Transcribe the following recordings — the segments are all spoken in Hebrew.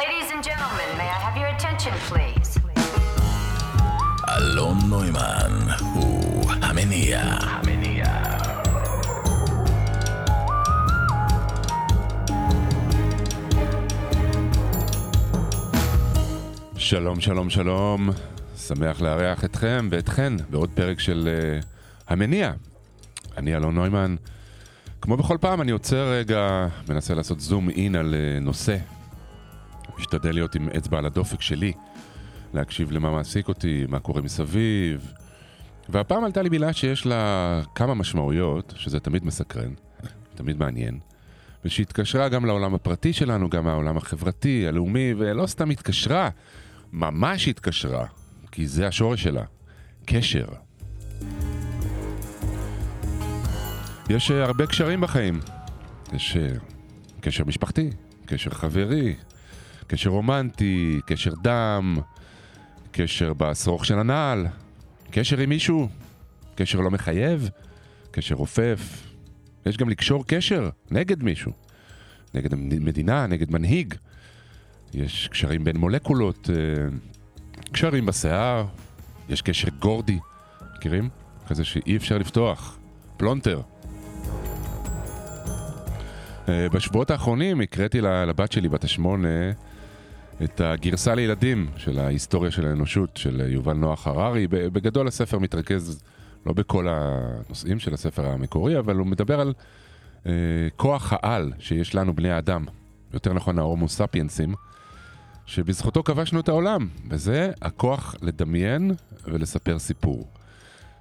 Ladies and gentlemen, may I have your attention, please? אלון נוימן הוא המניע. המניע. שלום, שלום, שלום. שמח לארח אתכם ואתכן בעוד פרק של uh, המניע. אני אלון נוימן. כמו בכל פעם, אני עוצר רגע, מנסה לעשות זום אין על uh, נושא. משתדל להיות עם אצבע על הדופק שלי, להקשיב למה מעסיק אותי, מה קורה מסביב. והפעם עלתה לי מילה שיש לה כמה משמעויות, שזה תמיד מסקרן, תמיד מעניין, ושהתקשרה גם לעולם הפרטי שלנו, גם מהעולם החברתי, הלאומי, ולא סתם התקשרה, ממש התקשרה, כי זה השורש שלה, קשר. יש אה, הרבה קשרים בחיים. יש אה, קשר משפחתי, קשר חברי, קשר רומנטי, קשר דם, קשר בשרוך של הנעל, קשר עם מישהו, קשר לא מחייב, קשר רופף. יש גם לקשור קשר נגד מישהו, נגד מדינה, נגד מנהיג. יש קשרים בין מולקולות, אה, קשרים בשיער, יש קשר גורדי, מכירים? כזה שאי אפשר לפתוח, פלונטר. אה, בשבועות האחרונים הקראתי לבת שלי, בת השמונה, את הגרסה לילדים של ההיסטוריה של האנושות של יובל נוח הררי. בגדול הספר מתרכז לא בכל הנושאים של הספר המקורי, אבל הוא מדבר על אה, כוח העל שיש לנו בני האדם, יותר נכון ההומו ספיינסים, שבזכותו כבשנו את העולם, וזה הכוח לדמיין ולספר סיפור.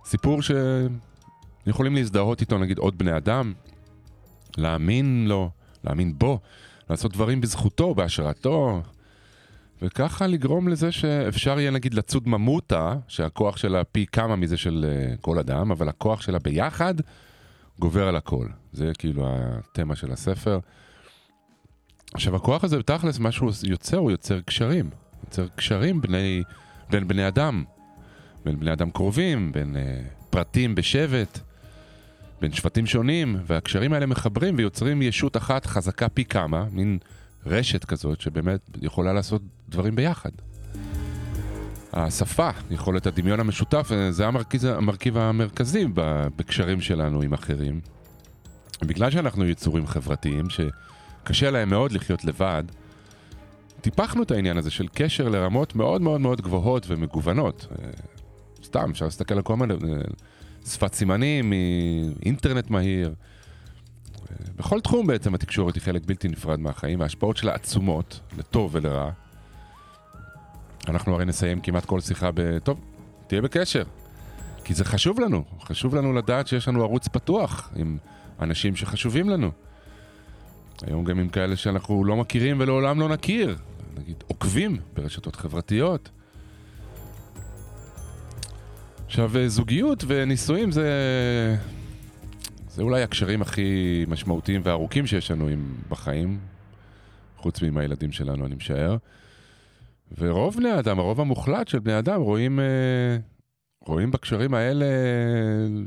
סיפור שיכולים להזדהות איתו נגיד עוד בני אדם, להאמין לו, להאמין בו, לעשות דברים בזכותו, בהשראתו, וככה לגרום לזה שאפשר יהיה נגיד לצוד ממוטה, שהכוח שלה פי כמה מזה של uh, כל אדם, אבל הכוח שלה ביחד גובר על הכל. זה כאילו התמה של הספר. עכשיו הכוח הזה בתכלס, מה שהוא יוצר, הוא יוצר קשרים. יוצר קשרים בני, בין בני אדם, בין בני אדם קרובים, בין uh, פרטים בשבט, בין שבטים שונים, והקשרים האלה מחברים ויוצרים ישות אחת חזקה פי כמה, מין... רשת כזאת שבאמת יכולה לעשות דברים ביחד. השפה, יכולת הדמיון המשותף, זה המרכיב, המרכיב המרכזי בקשרים שלנו עם אחרים. בגלל שאנחנו יצורים חברתיים, שקשה להם מאוד לחיות לבד, טיפחנו את העניין הזה של קשר לרמות מאוד מאוד מאוד גבוהות ומגוונות. סתם, אפשר להסתכל על כל מיני שפת סימנים, אינטרנט מהיר. בכל תחום בעצם התקשורת היא חלק בלתי נפרד מהחיים, ההשפעות שלה עצומות, לטוב ולרע. אנחנו הרי נסיים כמעט כל שיחה ב... טוב, תהיה בקשר. כי זה חשוב לנו, חשוב לנו לדעת שיש לנו ערוץ פתוח עם אנשים שחשובים לנו. היום גם עם כאלה שאנחנו לא מכירים ולעולם לא נכיר, נגיד עוקבים ברשתות חברתיות. עכשיו, זוגיות ונישואים זה זה אולי הקשרים הכי משמעותיים וארוכים שיש לנו עם בחיים, חוץ מעם הילדים שלנו, אני משער. ורוב בני האדם, הרוב המוחלט של בני אדם, רואים, אה, רואים בקשרים האלה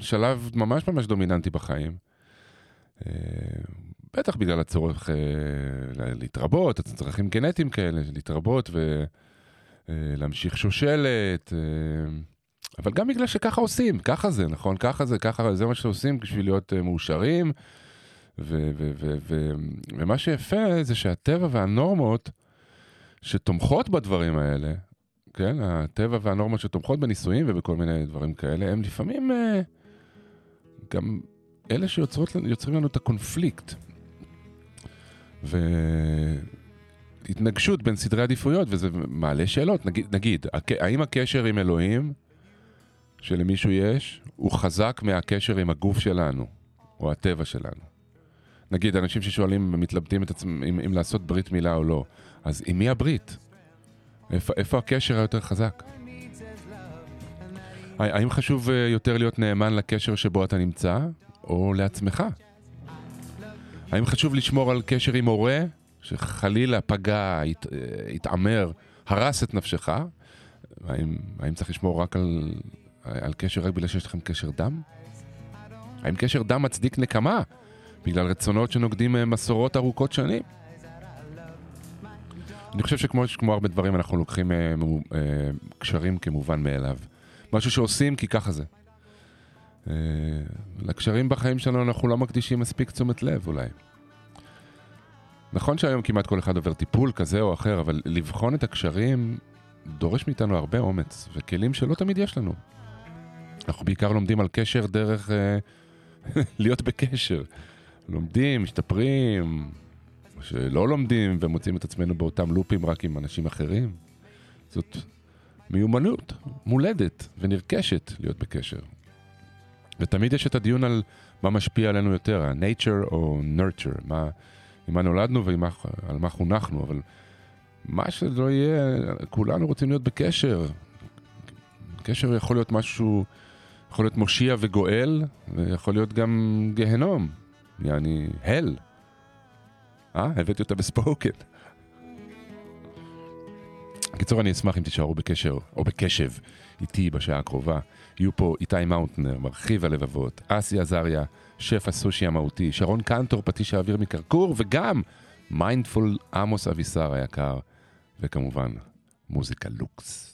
שלב ממש ממש דומיננטי בחיים. אה, בטח בגלל הצורך אה, להתרבות, הצרכים גנטיים כאלה, להתרבות ולהמשיך שושלת. אבל גם בגלל שככה עושים, ככה זה, נכון? ככה זה, ככה, זה מה שעושים בשביל להיות מאושרים. ומה שיפה זה שהטבע והנורמות שתומכות בדברים האלה, כן, הטבע והנורמות שתומכות בנישואים ובכל מיני דברים כאלה, הם לפעמים uh, גם אלה שיוצרים לנו את הקונפליקט. והתנגשות בין סדרי עדיפויות, וזה מעלה שאלות. נגיד, נגיד, האם הקשר עם אלוהים שלמישהו יש, הוא חזק מהקשר עם הגוף שלנו, או הטבע שלנו. נגיד, אנשים ששואלים, מתלבטים את עצמם אם, אם לעשות ברית מילה או לא, אז עם מי הברית? איפה, איפה הקשר היותר חזק? האם חשוב אה, יותר להיות נאמן לקשר שבו אתה נמצא, או לעצמך? האם חשוב לשמור על קשר עם הורה, שחלילה פגע, הת, אה, התעמר, הרס את נפשך? האם, האם צריך לשמור רק על על קשר רק בגלל שיש לכם קשר דם? האם קשר דם מצדיק נקמה בגלל רצונות שנוגדים מסורות ארוכות שנים? אני חושב שכמו כמו הרבה דברים, אנחנו לוקחים אה, אה, קשרים כמובן מאליו. משהו שעושים כי ככה זה. אה, לקשרים בחיים שלנו אנחנו לא מקדישים מספיק תשומת לב אולי. נכון שהיום כמעט כל אחד עובר טיפול כזה או אחר, אבל לבחון את הקשרים דורש מאיתנו הרבה אומץ, וכלים שלא תמיד יש לנו. אנחנו בעיקר לומדים על קשר דרך אה, להיות בקשר. לומדים, משתפרים, או שלא לומדים ומוצאים את עצמנו באותם לופים רק עם אנשים אחרים. זאת מיומנות מולדת ונרכשת להיות בקשר. ותמיד יש את הדיון על מה משפיע עלינו יותר, ה-nature או nurture, מה, עם מה נולדנו ועל מה חונכנו, אבל מה שלא יהיה, כולנו רוצים להיות בקשר. קשר יכול להיות משהו, יכול להיות מושיע וגואל, ויכול להיות גם גהנום, יעני הל. אה? הבאתי אותה בספוקן. בקיצור, אני אשמח אם תישארו בקשר, או בקשב, איתי בשעה הקרובה. יהיו פה איתי מאונטנר, מרחיב הלבבות, אסי עזריה, שף הסושי המהותי, שרון קנטור, פטיש האוויר מקרקור, וגם מיינדפול עמוס אבישר היקר, וכמובן, מוזיקה לוקס.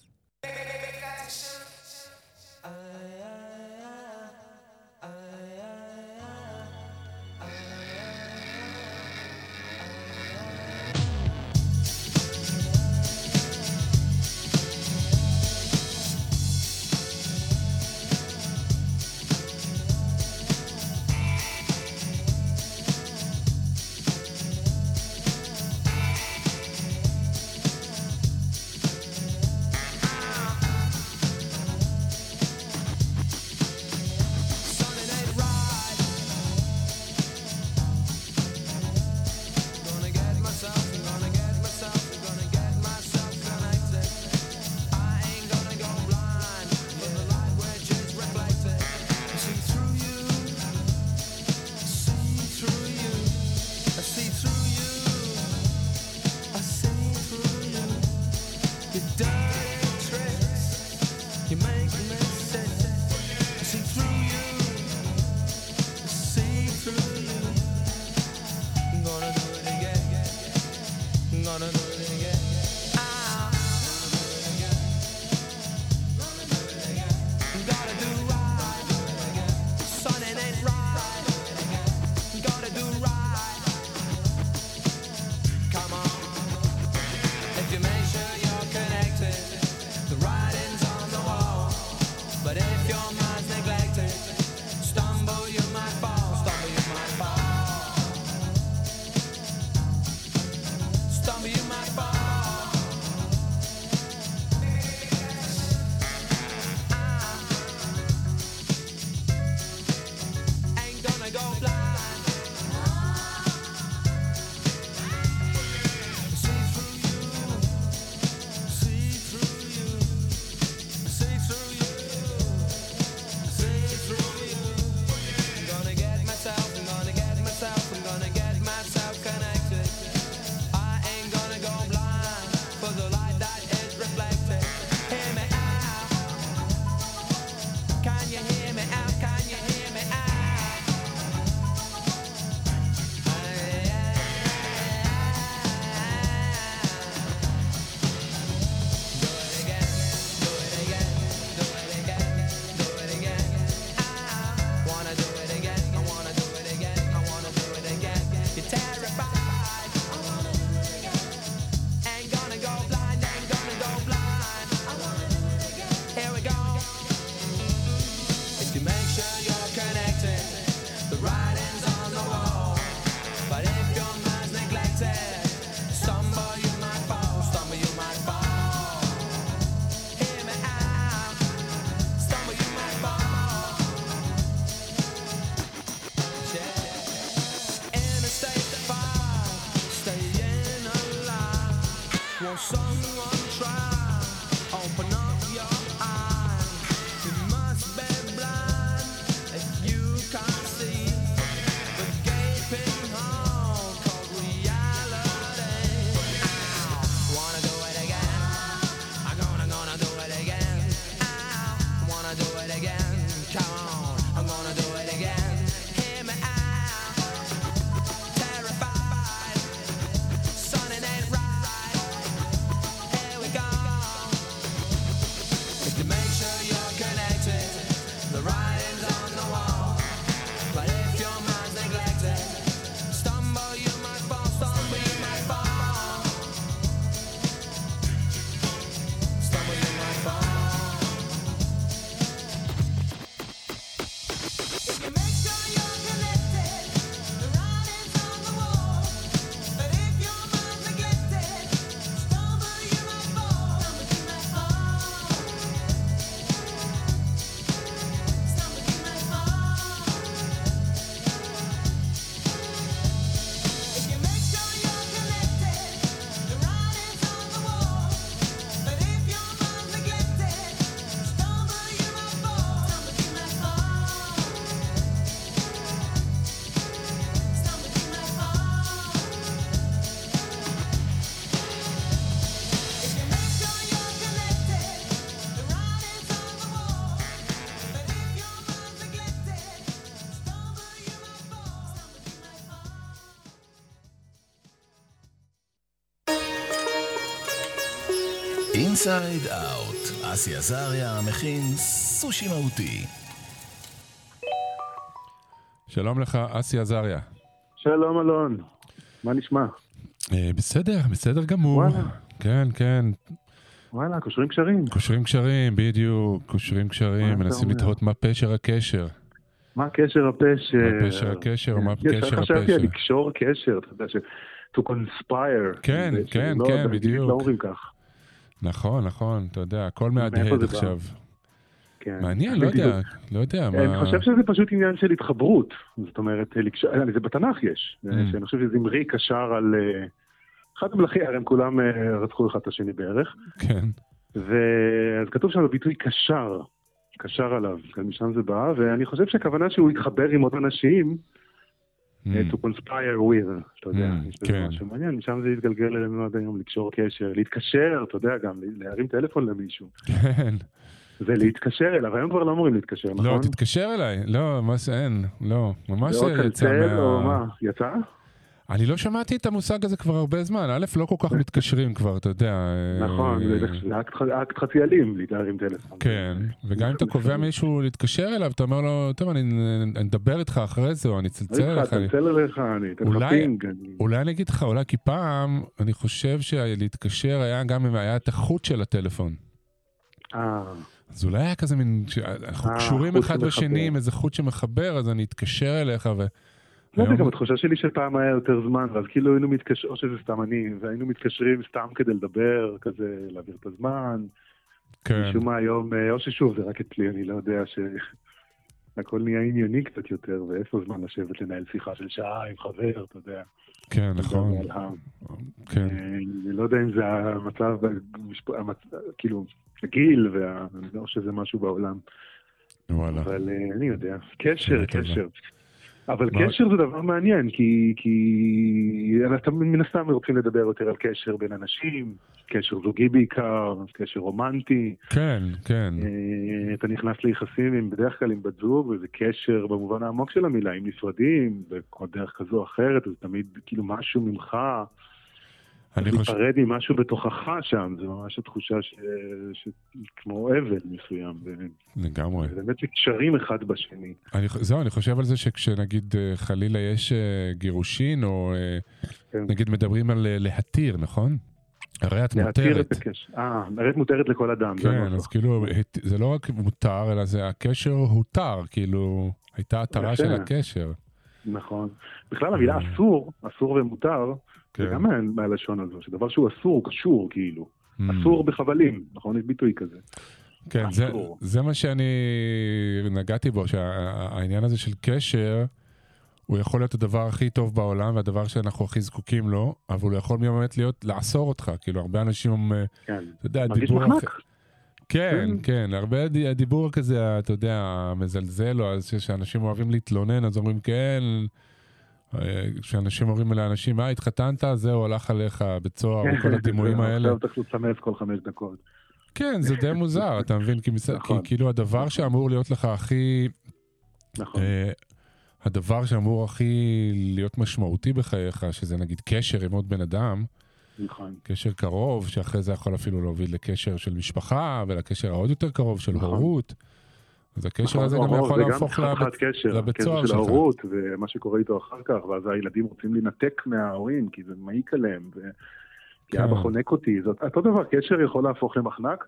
again. Come on. אינסייד אאוט, אסי עזריה מכין סושי מהותי. שלום לך, אסי עזריה. שלום אלון, מה נשמע? אה, בסדר, בסדר גמור. וואלה. כן, כן, וואלה, קושרים קשרים. קושרים קשרים, בדיוק, קושרים קשרים, מנסים? לתהות מה פשר הקשר. מה קשר הפשר? מה פשר הקשר או מה כן, קשר חשבתי הפשר. על לקשור קשר, אתה יודע ש... to conspire. כן, כן, כן, באנגלית בדיוק. לא אומרים כך. נכון, נכון, אתה יודע, הכל מהדהד? עכשיו. כן. מעניין, לא בדיוק. יודע, לא יודע אני מה... חושב שזה פשוט עניין של התחברות. זאת אומרת, לקשור- אה, זה בתנ"ך יש. Mm. שאני חושב שזמרי קשר על... אה, אחד המלכים, הרי הם כולם אה, רצחו אחד את השני בערך. כן, ואז כתוב שם בביטוי קשר, קשר עליו, כן, משם זה בא, ואני חושב שהכוונה שהוא יתחבר עם עוד אנשים, אה, to conspire with, אתה יודע, Mm, יש בזה כן. משהו מעניין, משם זה יתגלגל אלינו עד היום, לקשור קשר, להתקשר, אתה יודע, גם להרים טלפון למישהו, כן. זה להתקשר אליו, היום כבר לא אמורים להתקשר, נכון? לא, תתקשר אליי, לא, מה זה אין, לא, ממש זה או יצא צלצל או מה... מה, יצא? אני לא שמעתי את המושג הזה כבר הרבה זמן, א', לא כל כך מתקשרים כבר, אתה יודע. אה, נכון, זה זה אקט חצי אלים להרים טלפון. כן, וגם אם אתה קובע מישהו להתקשר אליו, אתה אומר לו, טוב, אני אדבר איתך אחרי זה, או אני אצלצל אליך. אני- צלצל אליך, אני אתן לך פינג. אולי אני אגיד לך, אולי כי פעם, אני חושב שלהתקשר היה גם אם היה את החוט של הטלפון. אה, אז אולי היה כזה מין, אנחנו אה, קשורים אחד. בשני עם איזה חוט שמחבר, אז אני אתקשר אליך ו... לא יודע, גם התחושה שלי שפעם היה יותר זמן, ואז כאילו היינו מתקשרים, או שזה סתם אני, והיינו מתקשרים סתם כדי לדבר, כזה, להעביר את הזמן. כן, משום מה היום, אה, או ששוב, זה רק אצלי, אני לא יודע ש... הכל נהיה ענייני קצת יותר, ואיפה זמן לשבת לנהל שיחה של שעה עם חבר, אתה יודע. כן, נכון, ה- כן. אה, אני לא יודע אם זה המצב, כאילו, הגיל, או שזה משהו בעולם, וואלה. אבל אה, אני יודע. קשר. קשר. אבל קשר זה דבר מעניין, כי, כי אתה מן הסתם רוצים לדבר יותר על קשר בין אנשים, קשר זוגי בעיקר, קשר רומנטי. כן, כן, אה, אתה נכנס ליחסים עם, בדרך כלל עם בת זוג, וזה קשר במובן העמוק של המילה, אם נפרדים, בכל דרך כזו או אחרת, אז תמיד כאילו משהו ממך, להיפרד ממשהו בתוכך שם, זה ממש התחושה ש... ש... כמו אבל מסוים, לגמרי. ובאמת קשרים אחד בשני. אני, זהו, אני חושב על זה שכשנגיד אה, חלילה יש אה, גירושין, או אה, כן. נגיד מדברים על להתיר, נכון? הרי את מותרת. אה, הרי את מותרת לכל אדם. זה כן. אז כאילו, הת- זה לא רק מותר, אלא זה הקשר הותר, כאילו, הייתה התרה. של הקשר. נכון. בכלל המילה אסור, אסור ומותר, זה. כן. גם מה- מהלשון הזו, שדבר שהוא אסור הוא קשור, כאילו. Mm. אסור בחבלים, נכון? יש ביטוי כזה. כן, זה, אסור. זה מה שאני נגעתי בו, שהעניין הזה של קשר, הוא יכול להיות הדבר הכי טוב בעולם, והדבר שאנחנו הכי זקוקים לו, אבל הוא יכול באמת להיות, לעצור אותך, כאילו, הרבה אנשים, אה, כן. אתה יודע, דיבור... כן, כן. כן, הרבה הדיבור כזה, אתה יודע, המזלזל, או שאנשים אוהבים להתלונן, אז אומרים כן, כשאנשים אומרים לאנשים, מה, התחתנת, זהו, הלך עליך בית סוהר, וכל הדימויים זהו, האלה. עכשיו צריך לסמס כל חמש דקות. כן, זה די מוזר, אתה מבין? כי, מס- כי נכון. כאילו הדבר שאמור להיות לך הכי, נכון. אה, הדבר שאמור הכי להיות משמעותי בחייך, שזה נגיד קשר עם עוד בן אדם, נכון. קשר קרוב, שאחרי זה יכול אפילו להוביל לקשר של משפחה, ולקשר העוד יותר קרוב של נכון. הורות. אז הקשר נכון, הזה גם יכול זה להפוך לבית קשר, לבית הקשר סוהר של שלך. ההורות, ומה שקורה איתו אחר כך, ואז הילדים רוצים להינתק מההורים, כי זה מעיק עליהם, ו... כי כן. אבא חונק אותי. זאת אותו דבר, קשר יכול להפוך למחנק,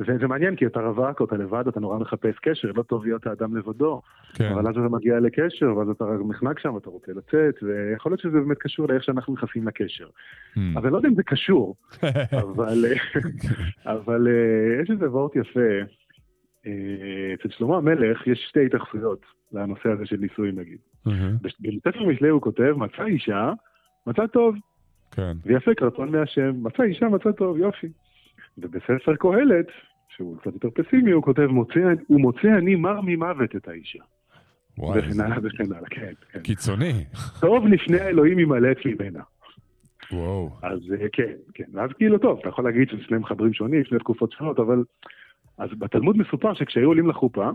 וזה מעניין, כי אתה רווק או אתה לבד, אתה נורא מחפש קשר, לא טוב להיות האדם לבדו, כן, אבל אז אתה מגיע לקשר, ואז אתה נחנק שם, אתה רוצה לצאת, ויכול להיות שזה באמת קשור לאיך שאנחנו נכנסים לקשר. Hmm. אז אני לא יודע אם זה קשור, אבל, אבל אה, יש איזה וורט יפה. אה, אצל שלמה המלך יש שתי התייחסויות לנושא הזה של נישואים נגיד. בספר משלי הוא כותב, מצא אישה, מצא טוב, כן, ויפה קרצון מהשם, מצא אישה, מצא טוב, יופי. ובספר קהלת, שהוא קצת יותר פסימי, הוא כותב, הוא מוצא אני מר ממוות את האישה. וואי, וכן הלאה וכן הלאה, כן, כן. קיצוני. טוב לפני האלוהים ימלט ממנה. וואו, אז אה, כן, כן. ואז כאילו, טוב, אתה יכול להגיד שזה שני מחברים שונים, שני תקופות שונות, אבל... אז בתלמוד מסופר שכשהיו עולים לחופה,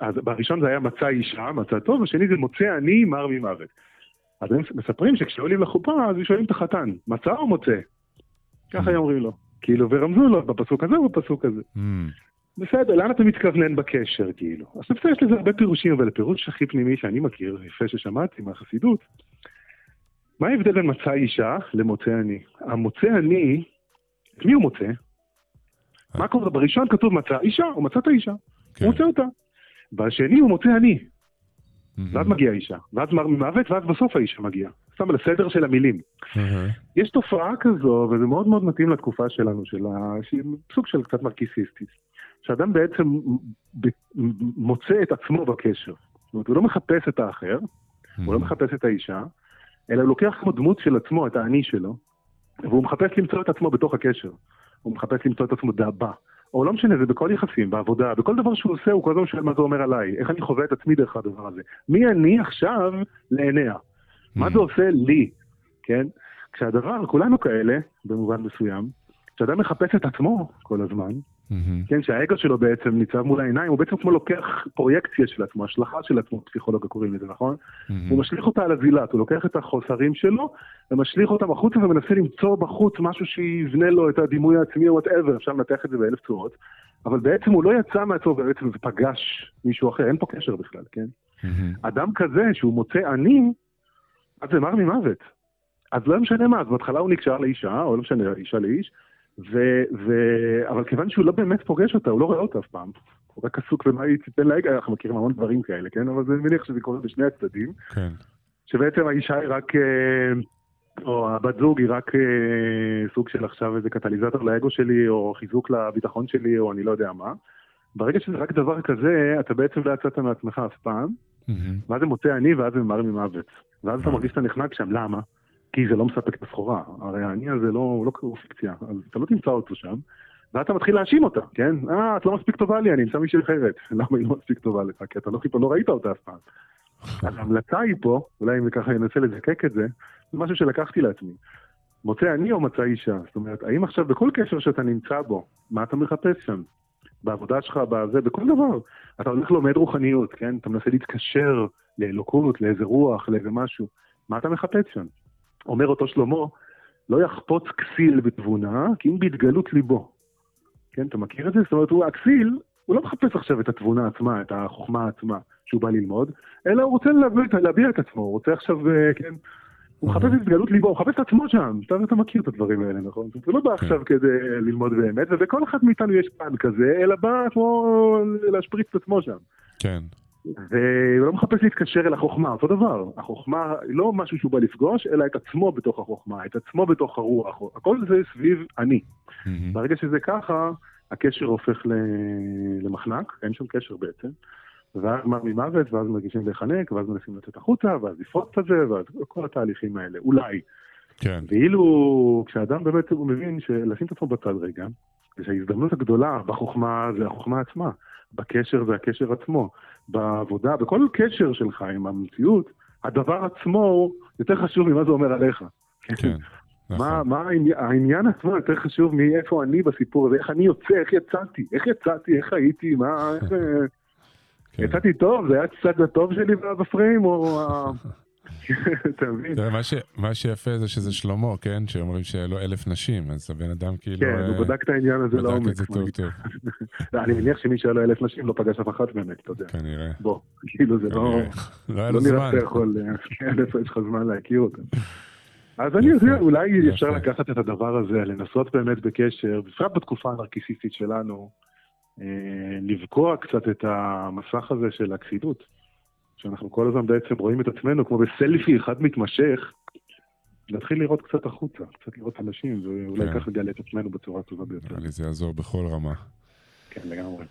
אז בראשון זה היה מצא אישה, מצא טוב, השני זה מוצא אני מר ממוות. אז הם מספרים שכשהיו עולים לחופה, אז שואלים את החתן, מצא או מוצא? ככה היו אומרים לו. כאילו, ורמזו לו בפסוק הזה ובפסוק הזה. Mm, בסדר, לאן אתה מתכוונן בקשר, כאילו? עכשיו, בסדר, יש לזה הרבה פירושים, אבל הפירוש הכי פנימי שאני מכיר, יפה ששמעתי מהחסידות, מה ההבדל בין מצא אישה למוצא אני? המוצא אני, את מי הוא מוצא? מה קורה? בראשון כתוב מצא אישה, הוא מצא את האישה, כן. הוא מוצא אותה. בשני הוא מוצא אני. ואז מגיעה האישה, ואז מר ממוות, ואז בסוף האישה מגיעה. סתם על הסדר של המילים. יש תופעה כזו, וזה מאוד מאוד מתאים לתקופה שלנו, של ה... שהיא סוג של קצת מרקיסיסטית, שאדם בעצם מוצא את עצמו בקשר. זאת אומרת, הוא לא מחפש את האחר, הוא לא מחפש את האישה, אלא הוא לוקח כמו דמות של עצמו, את האני שלו, והוא מחפש למצוא את עצמו בתוך הקשר. הוא מחפש למצוא את עצמו דאבה. או לא משנה, זה בכל יחסים, בעבודה, בכל דבר שהוא עושה, הוא כל הזמן שואל מה זה אומר עליי, איך אני חווה את עצמי דרך הדבר הזה. מי אני עכשיו לעיניה? מה זה עושה לי, כן? כשהדבר, כולנו כאלה, במובן מסוים, כשאדם מחפש את עצמו כל הזמן, מהמם. כן, שהאגו שלו בעצם ניצב מול העיניים, הוא בעצם כמו לוקח פרויקציה של עצמו, השלכה של עצמו, פסיכולוגיה קוראים לזה, נכון? מהמם. הוא משליך אותה על הזילת, הוא לוקח את החוסרים שלו, ומשליך אותם החוצה ומנסה למצוא בחוץ משהו שיבנה לו את הדימוי העצמי או וואטאבר, אפשר לנתח את זה באלף צורות, אבל בעצם הוא לא יצא מעצמו בעצם ופגש מישהו אחר, אין פה קשר בכלל, כן? מהמם. אדם כזה שהוא מוצא אני, אז זה מר ממוות. אז לא משנה מה, אז בהתחלה הוא נקשר לאישה, או לא משנה, אישה לאיש, ו, ו, אבל כיוון שהוא לא באמת פוגש אותה, הוא לא רואה אותה אף פעם. הוא רק עסוק במה היא תיתן לה, אנחנו מכירים המון דברים כאלה, כן? אבל זה מניח שזה קורה בשני הצדדים, כן. שבעצם האישה היא רק, אה, או הבת זוג היא רק אה, סוג של עכשיו איזה קטליזטור לאגו שלי, או חיזוק לביטחון שלי, או אני לא יודע מה. ברגע שזה רק דבר כזה, אתה בעצם לא יצאת מעצמך אף פעם, מהמם. ואז זה מוצא אני ואז זה ממהר ממוות. ואז אתה מרגיש שאתה נחנק שם, למה? כי זה לא מספק את הסחורה. הרי האני הזה לא, לא הוא פיקציה, אז אתה לא תמצא אותו שם. ואז אתה מתחיל להאשים אותה, כן? אה, את לא מספיק טובה לי, אני אמצא מישהי אחרת. למה היא לא מספיק טובה לך? כי אתה לא, לא ראית אותה אף פעם. אז ההמלצה היא פה, אולי אם ככה אנסה לזקק את זה, זה משהו שלקחתי לעצמי. מוצא אני או מצא אישה? זאת אומרת, האם עכשיו בכל קשר שאתה נמצא בו, מה אתה מחפש שם? בעבודה שלך, בזה, בכל דבר. אתה הולך לומד רוחניות, כן? אתה מנסה להתקשר לאלוקות, לאיזה רוח, לאיזה משהו. מה אתה מחפש שם? אומר אותו שלמה, לא יחפוץ כסיל בתבונה, כי אם בהתגלות ליבו. כן, אתה מכיר את זה? זאת אומרת, הוא הכסיל, הוא לא מחפש עכשיו את התבונה עצמה, את החוכמה עצמה שהוא בא ללמוד, אלא הוא רוצה להביע, להביע את עצמו, הוא רוצה עכשיו, אה, כן, הוא מחפש את התגלות ליבו, הוא מחפש את עצמו שם, אתה, אתה מכיר את הדברים האלה, נכון? הוא לא בא עכשיו כדי ללמוד באמת, ובכל אחד מאיתנו יש פן כזה, אלא בא כמו להשפריץ את עצמו שם. כן. והוא לא מחפש להתקשר אל החוכמה, אותו דבר. החוכמה היא לא משהו שהוא בא לפגוש, אלא את עצמו בתוך החוכמה, את עצמו בתוך הרוח. הכל זה סביב אני. מהמם. ברגע שזה ככה, הקשר הופך למחנק, אין שום קשר בעצם. ואז מר ממוות, ואז מרגישים להיחנק, ואז מנסים לצאת החוצה, ואז לפרוץ את זה, ואז כל התהליכים האלה. אולי. כן. ואילו כשאדם באמת הוא מבין שלשים את עצמו בצד רגע, ושההזדמנות הגדולה בחוכמה זה החוכמה עצמה, בקשר זה הקשר עצמו, בעבודה, בכל קשר שלך עם המציאות, הדבר עצמו יותר חשוב ממה זה אומר עליך. כן. מה, נכון. מה העניין, העניין עצמו יותר חשוב מאיפה אני בסיפור הזה, איך אני יוצא, איך יצאתי, איך יצאתי, איך הייתי, מה, איך... אה, כן. יצאתי טוב, זה היה הצד הטוב שלי בפריים, או... אתה מבין? מה שיפה זה שזה שלמה, כן? שאומרים לו אלף נשים, אז הבן אדם כאילו... כן, אה, הוא בדק את העניין הזה בדק לעומק. את זה טוב טוב, לא, אני מניח שמי שהיה לו אלף נשים לא פגש אף אחת באמת, אתה יודע. כנראה. בוא, כאילו זה לא... לא היה לא לו נראה זמן. שאתה יכול, אה, כן, איפה יש לך זמן להכיר אותם. אז אני יודע, אולי. אפשר לקחת את הדבר הזה, לנסות באמת בקשר, בפרט בתקופה הנרקיסיסטית שלנו, אה, לבקוע קצת את המסך הזה של הכסידות. שאנחנו כל הזמן בעצם רואים את עצמנו כמו בסלפי אחד מתמשך, להתחיל לראות קצת החוצה, קצת לראות אנשים, ואולי כן. ככה נגלה את עצמנו בצורה הטובה ביותר. נראה לי זה יעזור בכל רמה. כן, לגמרי.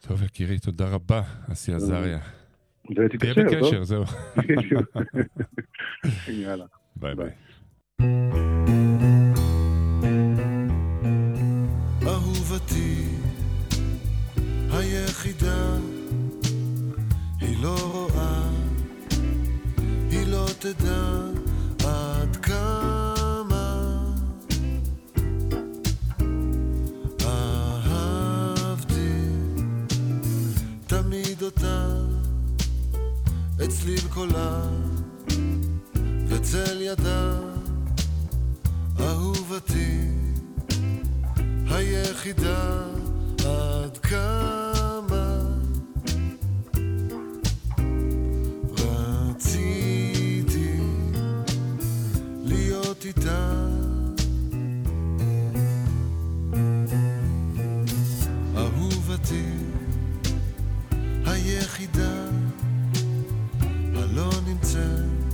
טוב, יקירי, תודה רבה, אסי עזריה. תהיה? בקשר, זהו. יאללה. ביי ביי. אהובתי היחידה היא לא רואה, היא לא תדע עד כמה. אהבתי תמיד אותה אצלי בקולה וצל ידה אהובתי היחידה עד כמה להיות איתה. אהובתי היחידה הלא נמצאת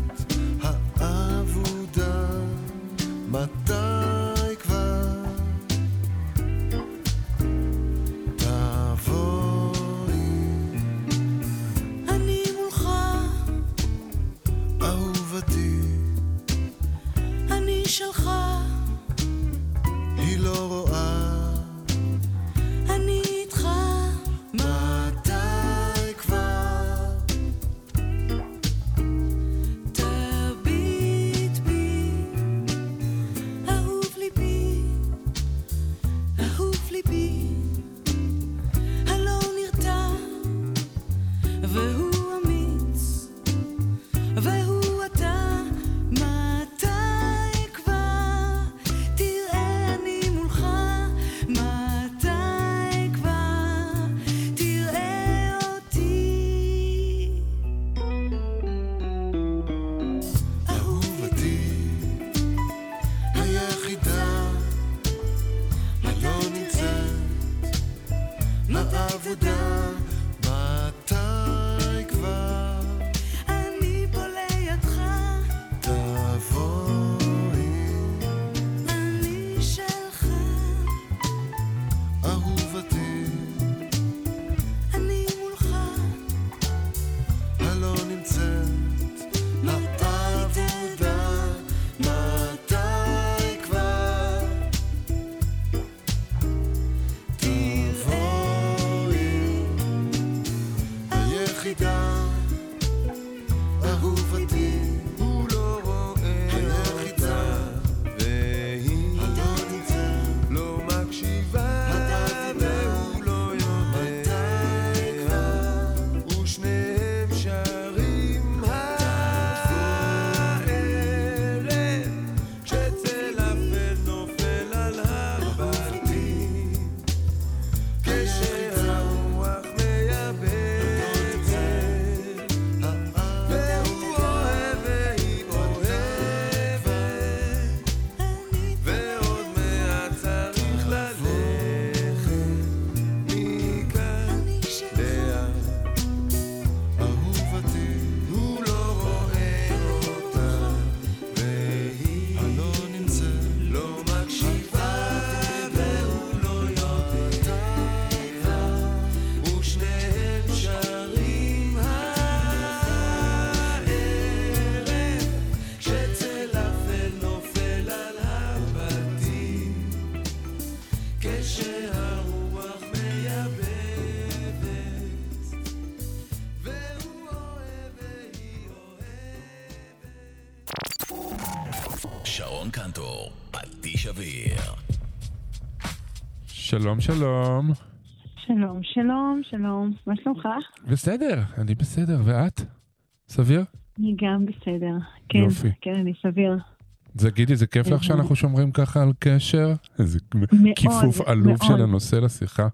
שלום, שלום. שלום, שלום, שלום. מה שלומך? בסדר, אני בסדר, ואת? סביר? אני גם בסדר. כן, יופי. כן, אני סביר. תגידי, זה כיף לך אה. שאנחנו שומרים ככה על קשר? איזה כיפוף עלוב. של הנושא לשיחה.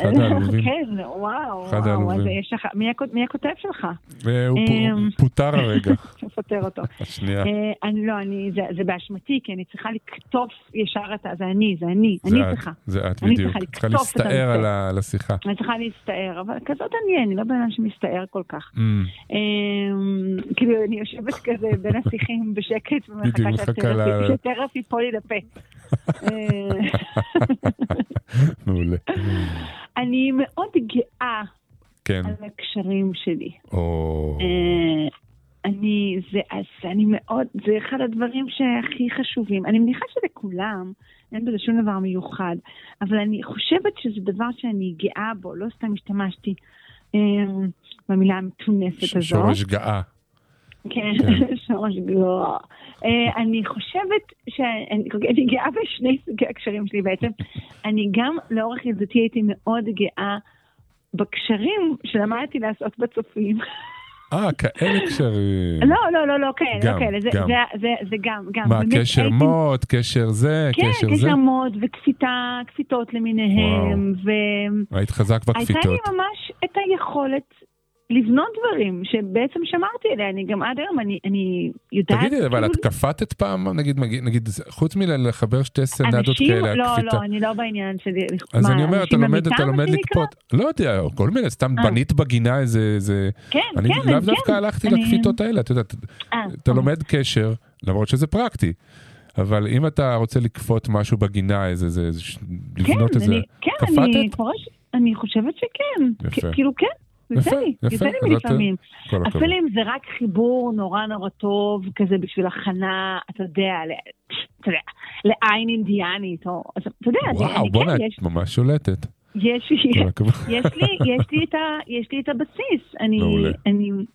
אחד העלובים. כן, וואו. אחד וואו, העלובים. אז יש לך, מי הכ- מי הכותב שלך? אה, הוא אמ. פוטר הרגע. תפטר אותו. השנייה. אה, אני לא, אני, זה, באשמתי, כי אני צריכה לקטוף ישר את ה... זה אני, זה אני, אני צריכה. זה את אני בדיוק. צריכה צריכה להסתער. על השיחה. אני צריכה להסתער, אבל כזאת אני, אני לא בן אדם שמסתער כל כך. אמ, אמ, כאילו, אני יושבת כזה בין השיחים בשקט, ומחכה מחכה שהטרף ייפול לי לפה. אה, מעולה. אני מאוד גאה כן. על הקשרים שלי. או... אה, אני, זה, אז אני מאוד, זה אחד הדברים שהכי חשובים. אני מניחה שלכולם, אין בזה שום דבר מיוחד, אבל אני חושבת שזה דבר שאני גאה בו, לא סתם השתמשתי אה, במילה המטונפת הזאת. שורש גאה. כן, כן. שורש גאה. אה, אני חושבת שאני אני גאה בשני סוגי הקשרים שלי בעצם. אני גם לאורך ילדותי הייתי מאוד גאה בקשרים שלמדתי לעשות בצופים. אה, כאלה קשרים. לא, לא, לא, לא כאלה, גם, לא כאלה, זה- גם. זה- זה- זה גם, גם. מה, קשר הייתי- מוט, קשר זה, כן, קשר זה? קשר מוד וקפיטה, קפיטות למיניהם, היית חזק והייתה לי בקפיטות. ממש את היכולת לבנות דברים שבעצם שמרתי עליה, אני גם עד היום, אני, אני יודעת... תגידי, אבל כאילו, את קפטת פעם, נגיד, נגיד, נגיד, חוץ מלחבר שתי סנדות כאלה, לא, הקפיטה. לא, אני לא בעניין שלי. אז מה, אני אומר, אתה לומד, אתה לומד? לקפוט. לא יודע, כל מיני, סתם אה. בנית בגינה איזה, איזה... כן, אני כן, לאו כן. דווקא הלכתי אני- לקפיטות האלה, אתה יודע, אה, אתה אוקיי. לומד קשר, למרות שזה פרקטי. אבל אם אתה רוצה לכפות משהו בגינה, איזה, איזה, איזה ש- לבנות כן, איזה... אני, כן, אני, קפטת? אני חושבת שכן. יפה. כאילו כן, יוצא יפה, לי, יפה, יוצא לי אז את- לפעמים. כל הכבוד. אפילו אם זה רק חיבור נורא נורא טוב, כזה בשביל הכנה, אתה יודע, לעין אינדיאנית, או, אתה יודע, וואו, בוא'נה, כן, את יש, ממש שולטת. יש, לי, יש לי את הבסיס, אני,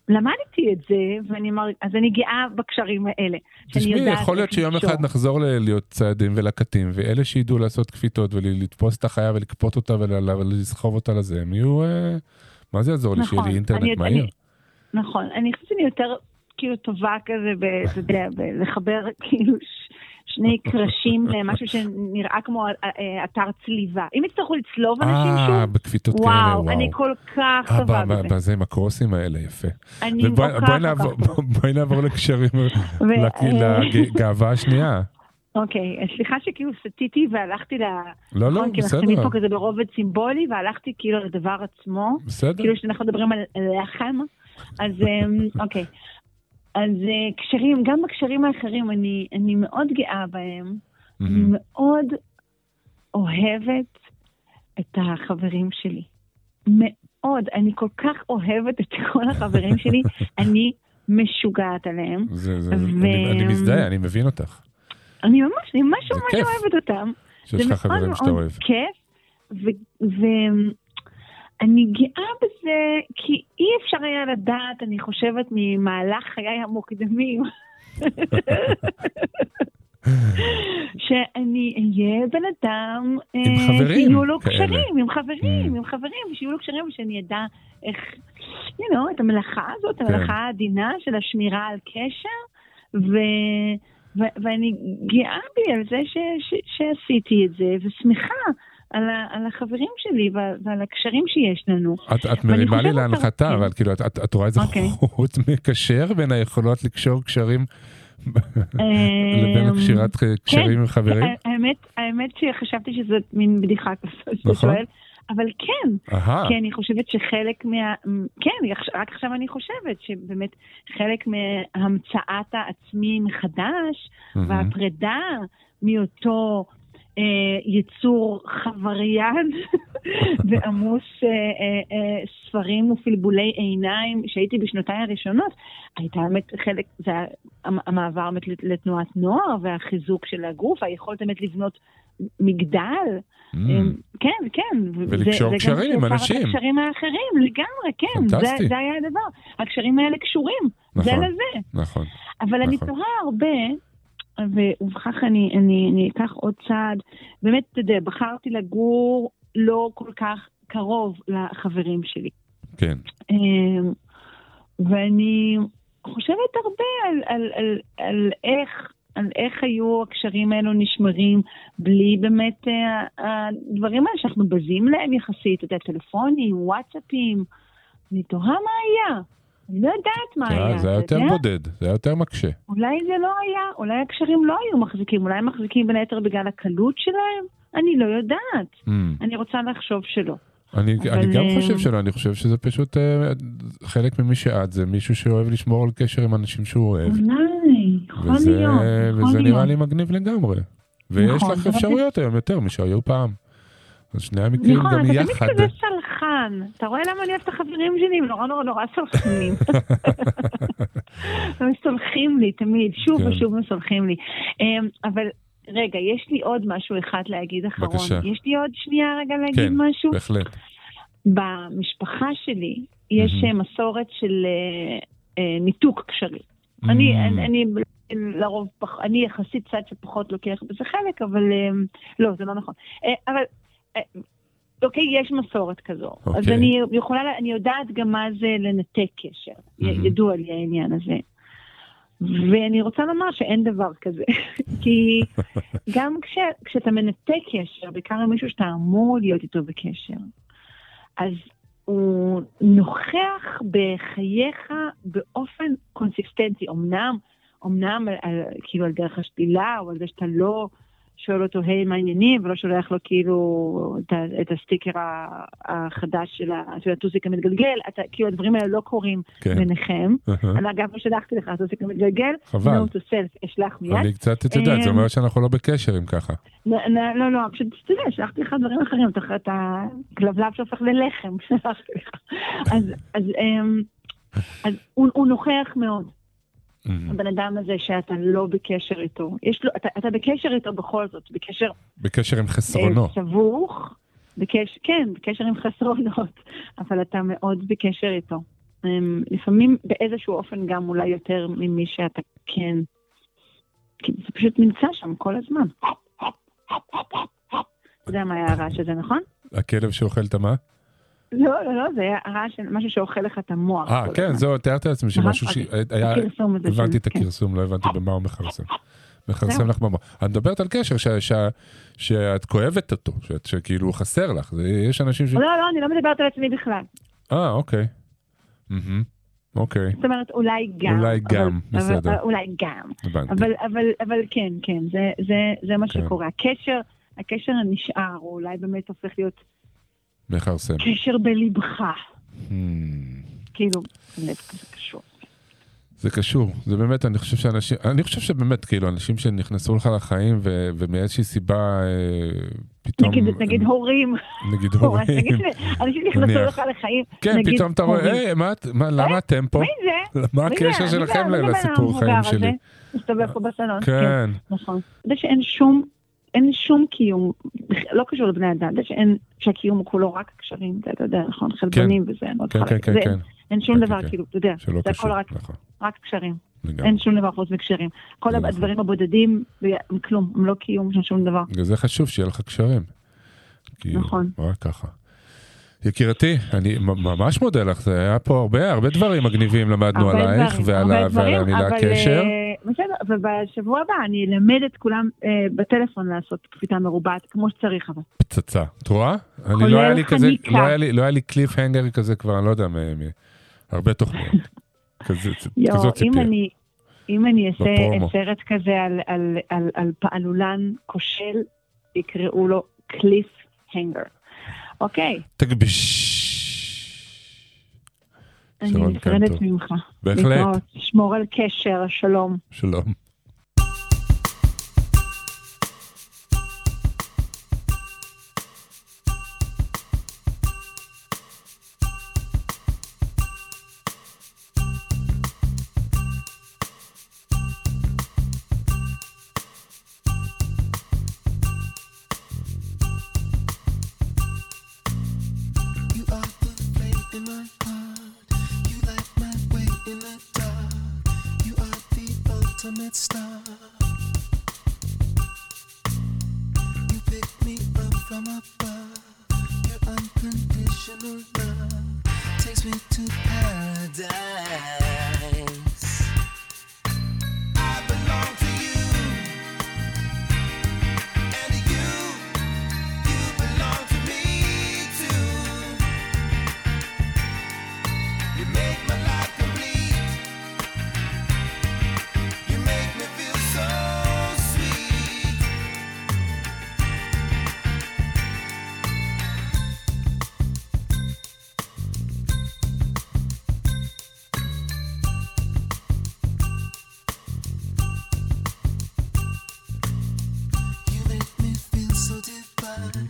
למדתי את זה. אז אני גאה בקשרים האלה. תשמעי, יכול להיות שיום. אחד נחזור להיות ציידים ולקטים, ואלה שידעו לעשות קפיטות ולתפוס את החיה ולקפוט אותה ול- ולסחוב אותה לזה, הם יהיו... אה, מה זה יעזור לי? שיהיה לי נכון, אינטרנט אני- מהיר. אני- נכון, אני חושבת שאני יותר כאילו טובה כזה, אתה יודע, בלחבר כאילו שני קרשים למשהו שנראה כמו אה, אה, אתר צליבה. אם יצטרכו לצלוב אנשים אה, שוב, בקפיטות כאלה, וואו, וואו. אני כל כך אה, טובה בזה. בזה עם הקרוסים האלה, יפה. אני כל כך טובה. בואי נעבור לקשרים, אה, לגאווה השנייה. אוקיי, אז סליחה שכאילו סטיתי והלכתי ל... לא, לא, נכון, כי אנחנו בסדר, פה כזה ברובד סימבולי, והלכתי כאילו לדבר עצמו. בסדר. כאילו שאנחנו מדברים על לחם, אז אמ, אוקיי. אז אה, קשרים, גם בקשרים האחרים, אני, אני מאוד גאה בהם. אני מהמם. מאוד אוהבת את החברים שלי. מאוד. אני כל כך אוהבת את כל החברים שלי, אני משוגעת עליהם. זה- זה- ו- אני אני מזדהה, אני מבין אותך. אני ממש, אני ממש ממש כיף. אוהבת אותם. שיש זה לך חברים שאתה אוהב. כיף, ואני גאה בזה, כי אי אפשר היה לדעת, אני חושבת, ממהלך חיי המוקדמים, שאני אהיה בן אדם, עם אה, חברים שיהיו לו. קשרים, עם חברים, Mm. עם חברים, ושיהיו לו קשרים, ושאני אדע איך, you know, את המלאכה הזאת, כן. המלאכה העדינה של השמירה על קשר, ו... ו- ואני גאה בי על זה ש- ש- שעשיתי את זה, ושמחה על, ה- על החברים שלי ועל, ועל הקשרים שיש לנו. את, את מרימה לי להנחתה, כן. אבל כאילו, את, את, את רואה איזה אוקיי. חוט מקשר בין היכולות לקשור קשרים לבין אמ, קשירת קשרים עם חברים? הא- האמת, האמת שחשבתי שזאת מין בדיחה כזאת נכון. אבל כן, אהה, כי אני חושבת שחלק מה... כן, רק עכשיו אני חושבת שבאמת חלק מהמצאת העצמי מחדש, מהמם. והפרידה מאותו אה, יצור חבריין ועמוס אה, אה, אה, ספרים ופלבולי עיניים שהייתי בשנותיי הראשונות, הייתה באמת חלק, זה המעבר באמת לת- לתנועת נוער והחיזוק של הגוף, היכולת באמת לבנות מגדל. Mm, כן, כן. ולקשור זה- זה קשרים עם אנשים. הקשרים האחרים, לגמרי, כן. זה, פנטסטי. זה היה הדבר. הקשרים האלה קשורים, זה נכון. לזה. נכון. אבל אני נכון. תוהה הרבה, ובכך אני, אני, אני אקח עוד צעד. באמת, אתה יודע, בחרתי לגור לא כל כך קרוב לחברים שלי. כן. אמ, ואני חושבת הרבה על, על, על, על איך... על איך היו הקשרים האלו נשמרים בלי באמת אה, הדברים האלה שאנחנו בזים להם יחסית, אתה יודע, טלפונים, וואטסאפים. אני תוהה מה היה. אני לא יודעת מה היה-. זה היה יותר? בודד, זה היה יותר מקשה. אולי זה לא היה, אולי הקשרים לא היו מחזיקים, אולי הם מחזיקים בין היתר בגלל הקלות שלהם? אני לא יודעת. Mm. אני רוצה לחשוב שלא. אני, אבל, אני גם אה, חושב שלא, אני חושב שזה פשוט אה, חלק ממי שאת, זה מישהו שאוהב לשמור על קשר עם אנשים שהוא אוהב. אולי, יכול וזה, להיות, יכול וזה להיות. נראה לי מגניב לגמרי. ויש נכון, לך אפשרויות היום יותר משהיו פעם. אז שני המקרים נכון, גם אתה יחד. תמיד כזה סלחן. אתה רואה למה אני אוהבת את החברים שלי? הם נורא נורא נורא סלחנים. הם סולחים לי תמיד, שוב כן. ושוב הם סולחים לי. אמ, אבל רגע, יש לי עוד משהו אחד להגיד אחרון. בבקשה. יש לי עוד שנייה רגע להגיד כן, משהו? בהחלט. במשפחה שלי יש. אה, מסורת של אה, אה, ניתוק קשרים. אני, Mm. אני, אני לרוב, פח, אני יחסית צד שפחות לוקח בזה חלק, אבל אה, לא, זה לא נכון. אה, אבל אה, אוקיי, יש מסורת כזו. אז אוקיי. אני יכולה, אני יודעת גם מה זה לנתק קשר. מהמם. ידוע לי העניין הזה. ואני רוצה לומר שאין דבר כזה. כי גם כש, כשאתה מנתק קשר, בעיקר עם מישהו שאתה אמור להיות איתו בקשר, אז הוא נוכח בחייך באופן קונסיסטנטי. אמנם, אמנם על, על, כאילו על דרך השלילה, או על זה שאתה לא שואל אותו, היי, מה העניינים, ולא שולח לו כאילו את, את הסטיקר החדש של, של הטוסיק המתגלגל, אתה, כאילו הדברים האלה לא קורים כן. ביניכם. אהה. אני אגב לא שלחתי לך הטוסיק המתגלגל, חבל. to self, אשלח מיד. אני קצת, את יודעת, זה אמ, אומר שאנחנו לא בקשר אם ככה. נ- נ- לא, לא, פשוט, אתה יודע, שלחתי לך דברים אחרים, אתה- כלבלב שהופך ללחם, שלחתי לך. אז, אז, אמ, אז הוא, הוא נוכח מאוד. הבן אדם הזה שאתה לא בקשר איתו. יש לו, אתה, אתה בקשר איתו בכל זאת, בקשר בקשר עם אה, חסרונו. סבוך, בקש, כן, בקשר עם חסרונות, אבל אתה מאוד בקשר איתו. אמ, לפעמים באיזשהו אופן גם אולי יותר ממי שאתה כן. זה פשוט נמצא שם כל הזמן. אתה יודע מה היה הרעש הזה, נכון? הכלב שאוכל את המה? לא, לא, לא, זה היה הרעש של משהו שאוכל לך את המוח. אה, כן. זהו, תיארתי לעצמי שמשהו ש... אוקיי. היה... הפרסום הזה הבנתי את כן. הכרסום, לא הבנתי במה הוא מכרסם. מכרסם. לך במוח. את מדברת על קשר ש- ש- שאת כואבת אותו, שאת- שכאילו הוא חסר לך. זה- יש אנשים ש... לא, לא, אני לא מדברת על עצמי בכלל. אה, אוקיי. אוקיי, זאת אומרת, אולי גם. אולי גם, בסדר. אולי גם. אבל, אבל, אבל כן, כן, זה, זה, זה מה כן. שקורה. הקשר, הקשר הנשאר, או אולי באמת הופך להיות מכרסם. קשר בלבך. Hmm. כאילו, לב כזה קשור. זה קשור, זה באמת, אני חושב שאנשים, אני חושב שבאמת, כאילו, אנשים שנכנסו לך לחיים ו- ומאיזושהי סיבה אה, פתאום... נגיד, נגיד הורים. נגיד הורים. נגיד אנשים נכנסו. לך לחיים. כן, נגיד פתאום אתה רואה. היי, מה מה- למה אתם פה? מי זה? מה הקשר זה? שלכם זה? זה לסיפור חיים? שלי? מסתובב פה בסלון. כן. נכון. אתה יודע שאין שום, אין שום קיום, לא קשור לבני אדם, יודע שאין, שהקיום הוא כולו רק קשרים, זה אתה יודע, נכון, חלבונים וזה, אני כן, כן. כן, זה- כן, אין שום כן, דבר, כן. כאילו, אתה יודע, זה הכל רק, נכון, רק קשרים. לגמרי. אין שום דבר חוץ מקשרים. כל זה נכון. הדברים הבודדים, הם כלום, הם לא קיום של שום דבר. בגלל זה חשוב שיהיה לך קשרים. כי נכון. רק ככה. יקירתי, אני ממש מודה לך, זה היה פה הרבה, הרבה דברים מגניבים למדנו הרבה עלייך דברים, ועל המילה קשר. אה, בסדר, ובשבוע הבא אני אלמד את כולם אה, בטלפון לעשות קפיצה מרובעת כמו שצריך, אבל. פצצה. את רואה? אני לא היה לי כזה. לא היה לי- לא היה לי קליף הנגר כזה כבר, אני לא יודע, מ- מ- הרבה תוכניות. כזה- יואו, כזאת אם ציפייה. אני, אם אני אעשה. סרט כזה על, על, על, על פעלולן כושל, יקראו לו קליף הנגר. אוקיי, תגביש. אני שרון נפרדת קנטו. ממך. בהחלט. להתראות. שמור על קשר, שלום. שלום. love.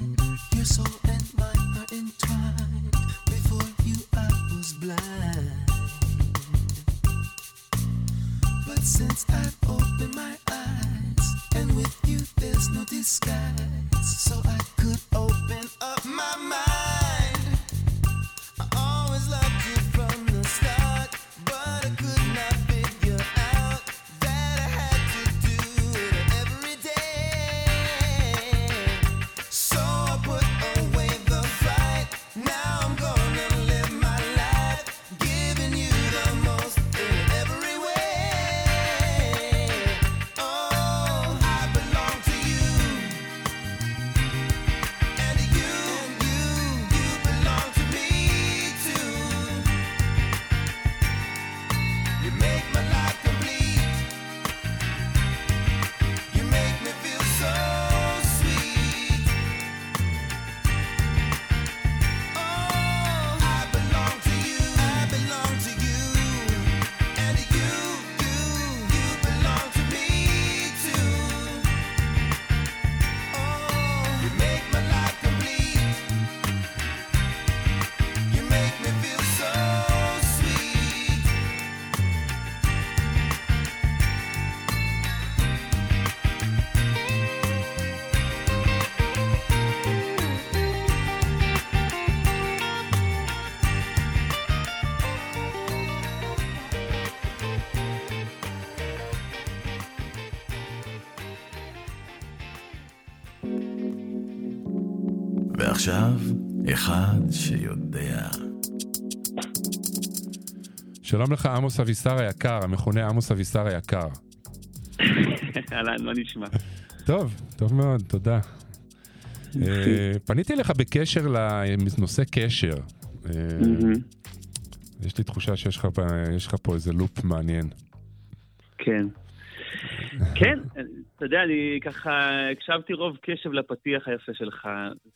אחד שיודע. שלום לך, עמוס אבישר היקר, המכונה עמוס אבישר היקר. אהלן, מה נשמע? טוב, טוב מאוד, תודה. אה, פניתי אליך בקשר לנושא קשר. אה. יש לי תחושה שיש לך פה איזה לופ מעניין. כן. כן, אתה יודע, אני ככה הקשבתי רוב קשב לפתיח היפה שלך,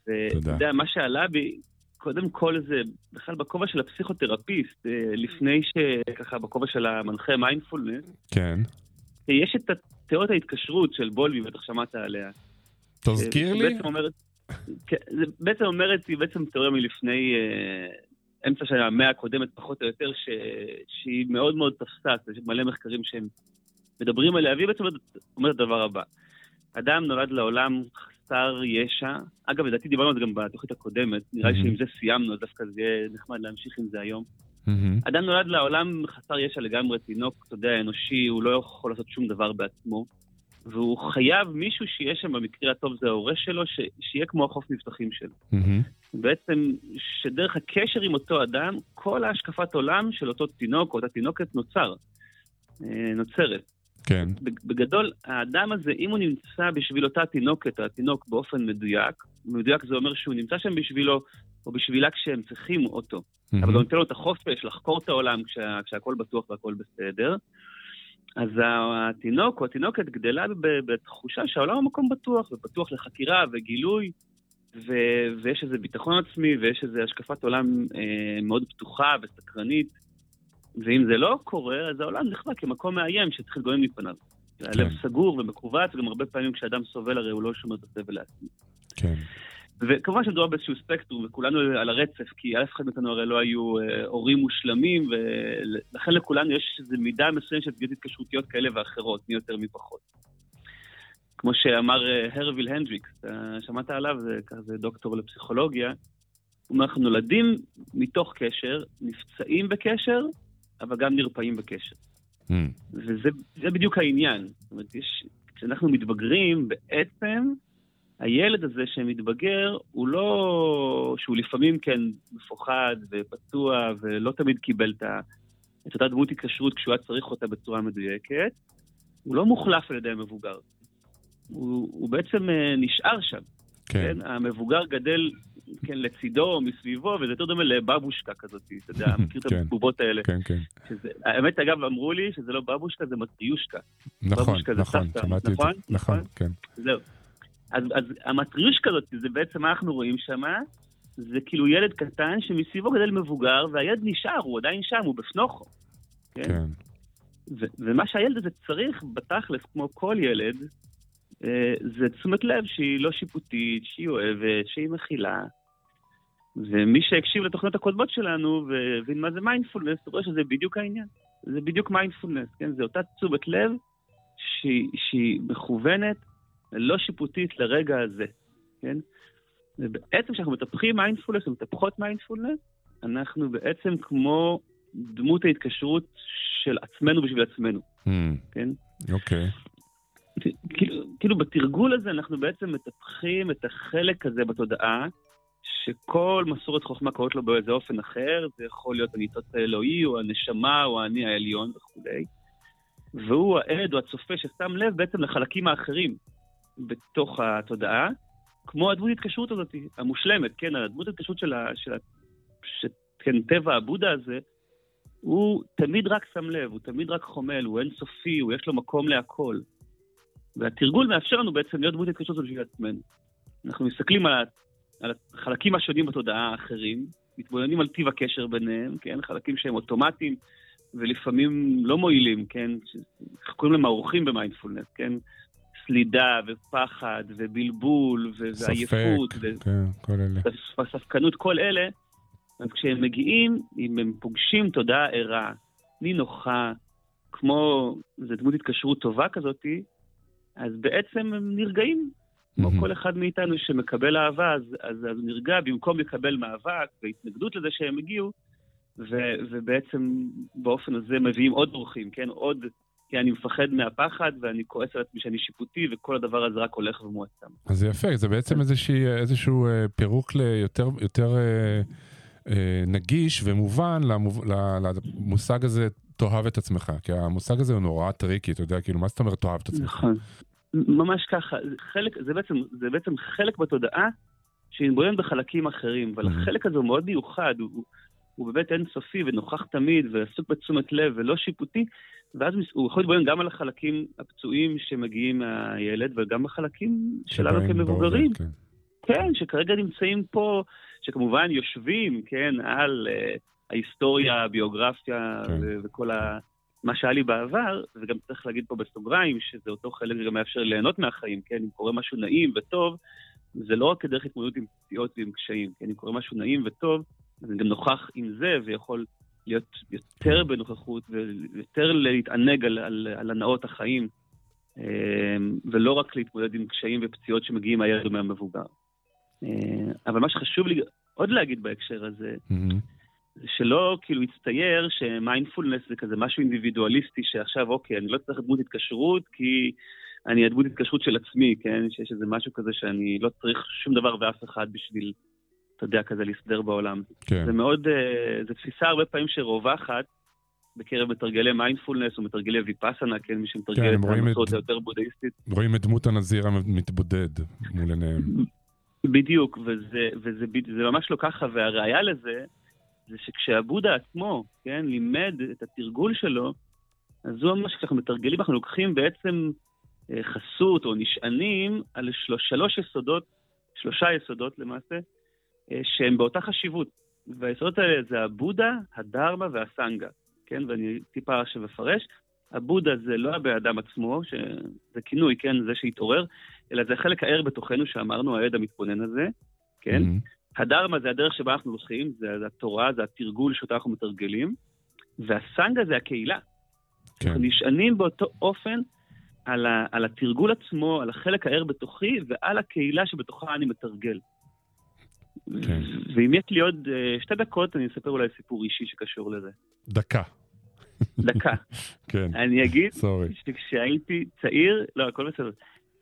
ואתה. יודע, מה שעלה בי, קודם כל זה בכלל בכובע של הפסיכותרפיסט, אה, לפני שככה בכובע של המנחה מיינדפולנס, כן. יש את תיאוריית ההתקשרות של בולבי, בטח שמעת עליה. תזכיר לי. שבעצם אומרת, כן, זה בעצם אומרת, היא בעצם תיאוריה מלפני אה, אמצע של המאה הקודמת, פחות או יותר, ש, שהיא מאוד מאוד תפסה, יש מלא מחקרים שהם מדברים עליה, והיא בעצם אומרת את הדבר הבא. אדם נולד לעולם חסר ישע, אגב, לדעתי דיברנו על זה גם בתוכנית הקודמת, נראה לי. שעם זה סיימנו, אז דווקא זה יהיה נחמד להמשיך עם זה היום. מהמם. אדם נולד לעולם חסר ישע לגמרי, תינוק, אתה יודע, אנושי, הוא לא יכול לעשות שום דבר בעצמו, והוא חייב מישהו שיהיה שם, במקרה הטוב זה ההורה שלו, ש... שיהיה כמו החוף מבטחים שלו. מהמם. בעצם, שדרך הקשר עם אותו אדם, כל ההשקפת עולם של אותו תינוק או אותה תינוקת נוצר, אה, נוצרת. כן. בגדול, האדם הזה, אם הוא נמצא בשביל אותה תינוקת או התינוק באופן מדויק, מדויק זה אומר שהוא נמצא שם בשבילו או בשבילה כשהם צריכים אותו. אבל מהמם. הוא נותן לו את החופש לחקור את העולם כשה, כשהכול בטוח והכול בסדר. אז התינוק או התינוקת גדלה בתחושה שהעולם הוא מקום בטוח, ובטוח לחקירה וגילוי, ו- ויש איזה ביטחון עצמי ויש איזו השקפת עולם אה, מאוד פתוחה וסקרנית. ואם זה לא קורה, אז העולם נחווה כמקום מאיים שצריך להתגונן מפניו. הלב סגור ומכווץ, וגם הרבה פעמים כשאדם סובל הרי הוא לא שומר את הסבל לעצמו. כן. וכמובן שמדובר באיזשהו ספקטרום, וכולנו על הרצף, כי אף אחד מאיתנו הרי לא היו אה, הורים מושלמים, ולכן לכולנו יש איזו מידה מסוימת של פגיעות התקשרותיות כאלה ואחרות, מי יותר מי פחות. כמו שאמר אה, הרוויל הנדריקס, שמעת עליו? זה כזה דוקטור לפסיכולוגיה. הוא אומר, אנחנו נולדים מתוך קשר, נפצעים בקשר, אבל גם נרפאים בקשר. מהמם. וזה זה בדיוק העניין. זאת אומרת, יש, כשאנחנו מתבגרים, בעצם הילד הזה שמתבגר, הוא לא... שהוא לפעמים כן מפוחד ופצוע ולא תמיד קיבל את, ה, את אותה דמות התקשרות כשהוא היה צריך אותה בצורה מדויקת, הוא לא מוחלף על ידי המבוגר. הוא, הוא בעצם אה, נשאר שם. כן. כן? המבוגר גדל כן, לצידו מסביבו, וזה יותר דומה לבבושקה כזאת, אתה יודע, מכיר את כן. הבובות האלה. כן, כן. שזה, האמת, אגב, אמרו לי שזה לא בבושקה, זה מטריושקה. נכון, זה נכון, שמעתי את זה. נכון? נכון, נכון? כן. זהו. אז, אז המטריושקה הזאת, זה בעצם מה אנחנו רואים שם, זה כאילו ילד קטן שמסביבו גדל מבוגר, והילד נשאר, הוא עדיין שם, הוא בפנוכו. כן? כן. ו- ומה שהילד הזה צריך, בתכלס, כמו כל ילד, זה תשומת לב שהיא לא שיפוטית, שהיא אוהבת, שהיא מכילה. ומי שהקשיב לתוכניות הקודמות שלנו והבין מה זה מיינדפולנס, רואה שזה בדיוק העניין. זה בדיוק מיינדפולנס, כן? זה אותה תשומת לב שהיא, שהיא מכוונת, לא שיפוטית לרגע הזה, כן? ובעצם כשאנחנו מטפחים מיינדפולנס ומטפחות מיינדפולנס, אנחנו בעצם כמו דמות ההתקשרות של עצמנו בשביל עצמנו, מהמם. כן? אוקיי. כאילו, כאילו בתרגול הזה אנחנו בעצם מטפחים את החלק הזה בתודעה, שכל מסורת חוכמה קוראת לו באיזה אופן אחר, זה יכול להיות הניצוץ האלוהי, או הנשמה, או האני העליון וכולי. והוא העד או הצופה ששם לב בעצם לחלקים האחרים בתוך התודעה, כמו הדמות התקשרות הזאת, המושלמת, כן, הדמות התקשרות של ה... של ה... ש... כן, טבע הבודה הזה, הוא תמיד רק שם לב, הוא תמיד רק חומל, הוא אינסופי, הוא יש לו מקום להכל. והתרגול מאפשר לנו בעצם להיות דמות התקשרות בשביל עצמנו. אנחנו מסתכלים על. על החלקים השונים בתודעה האחרים, מתבוננים על טיב הקשר ביניהם, כן? חלקים שהם אוטומטיים ולפעמים לא מועילים, כן? ש- קוראים להם האורחים במיינדפולנס, כן? סלידה ופחד ובלבול ו- ועייפות. ספק, כן, כל אלה. ספקנות, כל אלה, אז כשהם מגיעים, אם הם פוגשים תודעה ערה, נינוחה, כמו, זו דמות התקשרות טובה כזאתי, אז בעצם הם נרגעים. כמו. כל אחד מאיתנו שמקבל אהבה, אז, אז, אז נרגע במקום לקבל מאבק והתנגדות לזה שהם הגיעו, ו, ובעצם באופן הזה מביאים עוד אורחים, כן? עוד כי אני מפחד מהפחד ואני כועס על עצמי שאני שיפוטי, וכל הדבר הזה רק הולך ומועצם. אז זה יפה, זה בעצם איזושהי, איזשהו אה, פירוק ליותר יותר, אה, אה, נגיש ומובן למושג הזה, תאהב את עצמך. כי המושג הזה הוא נורא טריקי, אתה יודע, כאילו, מה זאת אומרת תאהב את עצמך? נכון. ממש ככה, חלק, זה בעצם, זה בעצם חלק בתודעה שמתבונן בחלקים אחרים, אבל. החלק הזה הוא מאוד מיוחד, הוא, הוא באמת אינסופי ונוכח תמיד ועסוק בתשומת לב ולא שיפוטי, ואז הוא יכול להתבונן גם על החלקים הפצועים שמגיעים מהילד וגם בחלקים שלנו כמבוגרים. כן. כן, שכרגע נמצאים פה, שכמובן יושבים, כן, על uh, ההיסטוריה, הביוגרפיה כן. ו- וכל ה... מה שהיה לי בעבר, וגם צריך להגיד פה בסוגריים, שזה אותו חלק שגם מאפשר ליהנות מהחיים, כן, אם קורה משהו נעים וטוב, זה לא רק כדרך התמודדות עם פציעות ועם קשיים, כן, אם קורה משהו נעים וטוב, אז אני גם נוכח עם זה ויכול להיות יותר בנוכחות ויותר להתענג על, על, על הנאות החיים, אה, ולא רק להתמודד עם קשיים ופציעות שמגיעים מהילד או מהמבוגר. אה, אבל מה שחשוב לי עוד להגיד בהקשר הזה, מהמם. שלא כאילו יצטייר שמיינדפולנס זה כזה משהו אינדיבידואליסטי שעכשיו אוקיי, אני לא צריך דמות התקשרות כי אני הדמות התקשרות של עצמי, כן? שיש איזה משהו כזה שאני לא צריך שום דבר ואף אחד בשביל, אתה יודע, כזה להסתדר בעולם. כן. זה מאוד, אה, זו תפיסה הרבה פעמים שרווחת בקרב מתרגלי מיינדפולנס או מתרגלי ויפאסנה, כן? מי כן, שמתרגל הם את המסורת היותר בודהיסטית. רואים את דמות הנזיר המתבודד מול עיניהם. בדיוק, וזה, וזה בד- זה ממש לא ככה, והראיה לזה, זה שכשהבודה עצמו, כן, לימד את התרגול שלו, אז הוא ממש, כשאנחנו מתרגלים, אנחנו לוקחים בעצם אה, חסות או נשענים על שלוש, שלוש יסודות, שלושה יסודות למעשה, אה, שהם באותה חשיבות. והיסודות האלה זה הבודה, הדרמה והסנגה, כן, ואני טיפה עכשיו אפרש. הבודה זה לא הבן אדם עצמו, שזה כינוי, כן, זה שהתעורר, אלא זה החלק הער בתוכנו שאמרנו, העד המתבונן הזה, כן? מהמם. הדרמה זה הדרך שבה אנחנו הולכים, זה, זה התורה, זה התרגול שאותה אנחנו מתרגלים, והסנגה זה הקהילה. כן. אנחנו נשענים באותו אופן על, ה, על התרגול עצמו, על החלק הער בתוכי ועל הקהילה שבתוכה אני מתרגל. כן. ואם יש לי עוד uh, שתי דקות, אני אספר אולי סיפור אישי שקשור לזה. דקה. דקה. כן, אני אגיד סורי. שכשהייתי צעיר, לא, הכל בסדר.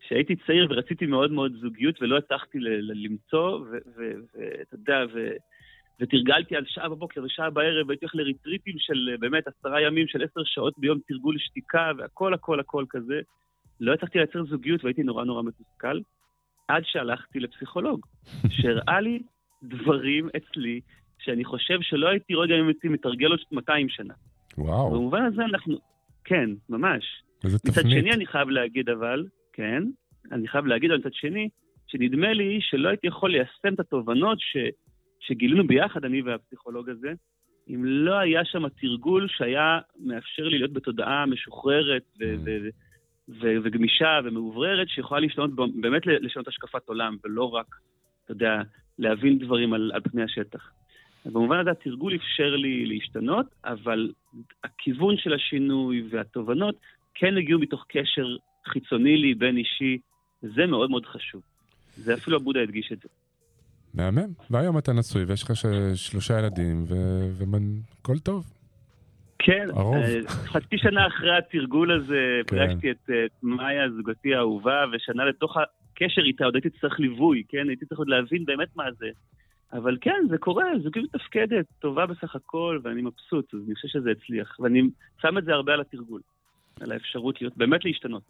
כשהייתי צעיר ורציתי מאוד מאוד זוגיות ולא הצלחתי ל- ל- למצוא, ואתה יודע, ו- ותרגלתי על שעה בבוקר ושעה בערב, והייתי הולך לריטריטים של אה, באמת עשרה ימים של עשר שעות ביום תרגול שתיקה והכל הכל הכל כזה. לא הצלחתי לייצר זוגיות והייתי נורא נורא מתוסכל, עד שהלכתי לפסיכולוג, שהראה לי דברים אצלי שאני חושב שלא הייתי גם אם הייתי מתרגל עוד 200 שנה. וואו, במובן הזה אנחנו, כן, ממש. איזה מצד תפנית. שני אני חייב להגיד אבל, כן, אני חייב להגיד אבל מצד שני, שנדמה לי שלא הייתי יכול ליישם את התובנות ש, שגילינו ביחד, אני והפסיכולוג הזה, אם לא היה שם תרגול שהיה מאפשר לי להיות בתודעה משוחררת ו- Mm. ו- ו- וגמישה ומאובררת, שיכולה להשתנות, באמת לשנות השקפת עולם, ולא רק, אתה יודע, להבין דברים על, על פני השטח. אז במובן הזה התרגול אפשר לי להשתנות, אבל הכיוון של השינוי והתובנות כן הגיעו מתוך קשר חיצוני לי, בין אישי, זה מאוד מאוד חשוב. זה אפילו הבודה הדגיש את זה. מהמם. והיום אתה נשוי ויש לך שלושה ילדים והכל טוב. כן. אה, חצי שנה אחרי התרגול הזה כן. פגשתי את אה, את מאיה, זוגתי האהובה, ושנה לתוך הקשר איתה עוד הייתי צריך ליווי, כן? הייתי צריך עוד להבין באמת מה זה. אבל כן, זה קורה, זוגיות מתפקדת, טובה בסך הכל, ואני מבסוט, אז אני חושב שזה הצליח. ואני שם את זה הרבה על התרגול, על האפשרות להיות, באמת להשתנות.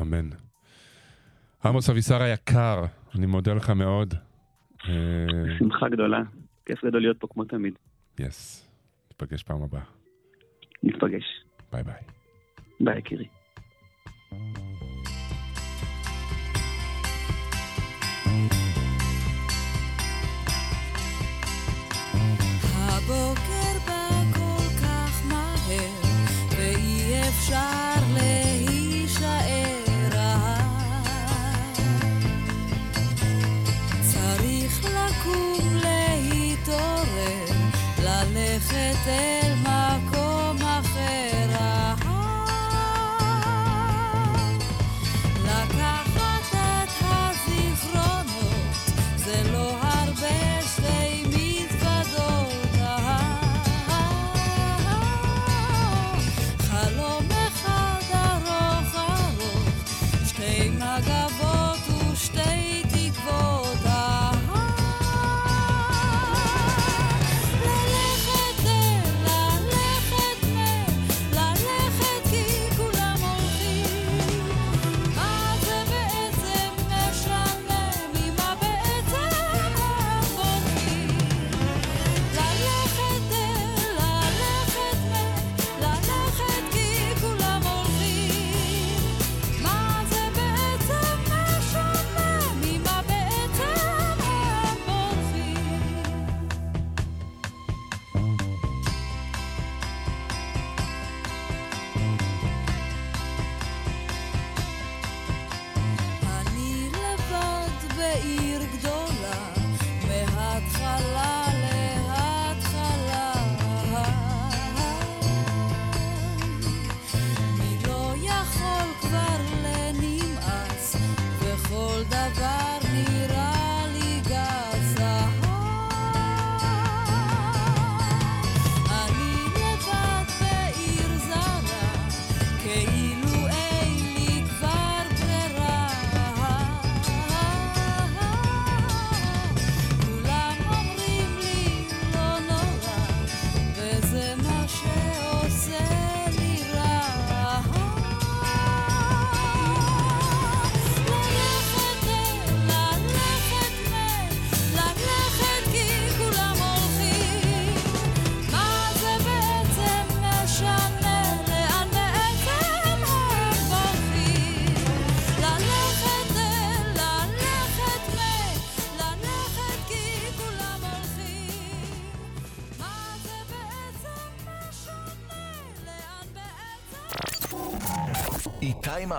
אמן. עמוס אבישר היקר, אני מודה לך מאוד. אה, שמחה גדולה, כיף גדול להיות פה כמו תמיד. yes. ניפגש פעם הבאה. ניפגש. ביי ביי. ביי, יקירי. הבוקר usted.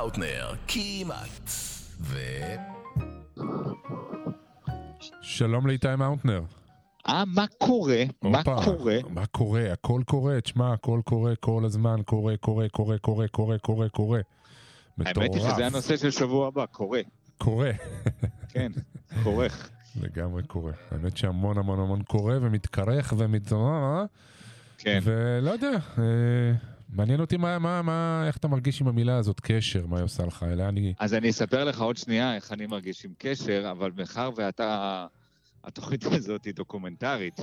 איתי מאוטנר, כמעט. ו... שלום לאיתי מאונטנר. אה, מה קורה? מה קורה? מה קורה? הכל קורה, תשמע, הכל קורה כל הזמן, קורה, קורה, קורה, קורה, קורה, קורה, קורה. האמת היא מטורף. שזה הנושא של שבוע הבא, קורה. קורה. כן, קורך. לגמרי קורה. האמת שהמון המון המון קורה ומתקרך ומתעורר, כן. ולא יודע, אה, מעניין אותי מה, מה, מה, איך אתה מרגיש עם המילה הזאת, קשר, מה היא עושה לך, אלא אני... אז אני אספר לך עוד שנייה איך אני מרגיש עם קשר, אבל מאחר ואתה... התוכנית הזאת היא דוקומנטרית,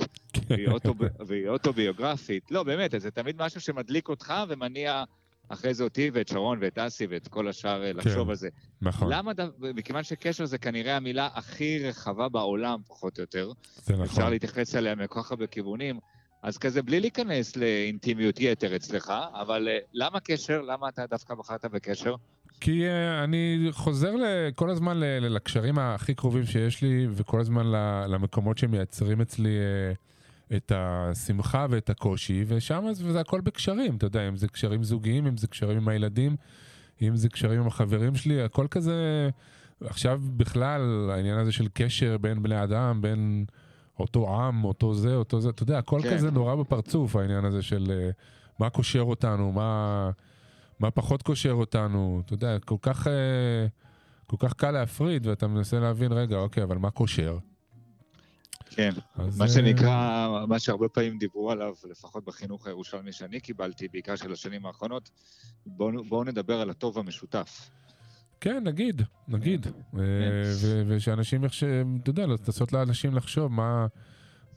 והיא, אוטוב... והיא אוטוביוגרפית. לא, באמת, זה תמיד משהו שמדליק אותך ומניע אחרי זה אותי ואת שרון ואת אסי ואת כל השאר אה, לחשוב על זה. נכון, למה, ד- מכיוון שקשר זה כנראה המילה הכי רחבה בעולם, פחות או יותר, זה אפשר נכון. להתייחס אליה מכל כך הרבה כיוונים, אז כזה בלי להיכנס לאינטימיות יתר אצלך, אבל אה, למה קשר? למה אתה דווקא בחרת בקשר? כי uh, אני חוזר כל הזמן לקשרים הכי קרובים שיש לי, וכל הזמן למקומות שמייצרים אצלי uh, את השמחה ואת הקושי, ושם זה הכל בקשרים, אתה יודע, אם זה קשרים זוגיים, אם זה קשרים עם הילדים, אם זה קשרים עם החברים שלי, הכל כזה... עכשיו בכלל, העניין הזה של קשר בין בני אדם, בין אותו עם, אותו זה, אותו זה, אתה יודע, הכל כן. כזה נורא בפרצוף, העניין הזה של אה, מה קושר אותנו, מה, מה פחות קושר אותנו, אתה יודע, כל כך, אה, כל כך קל להפריד, ואתה מנסה להבין, רגע, אוקיי, אבל מה קושר? כן. אז, מה אה, שנקרא, מה שהרבה פעמים דיברו עליו, לפחות בחינוך הירושלמי שאני קיבלתי, בעיקר של השנים האחרונות, בואו בוא נדבר על הטוב המשותף. כן, נגיד, נגיד. כן. אה, ושאנשים, שהם, אתה יודע, לנסות לאנשים לחשוב מה...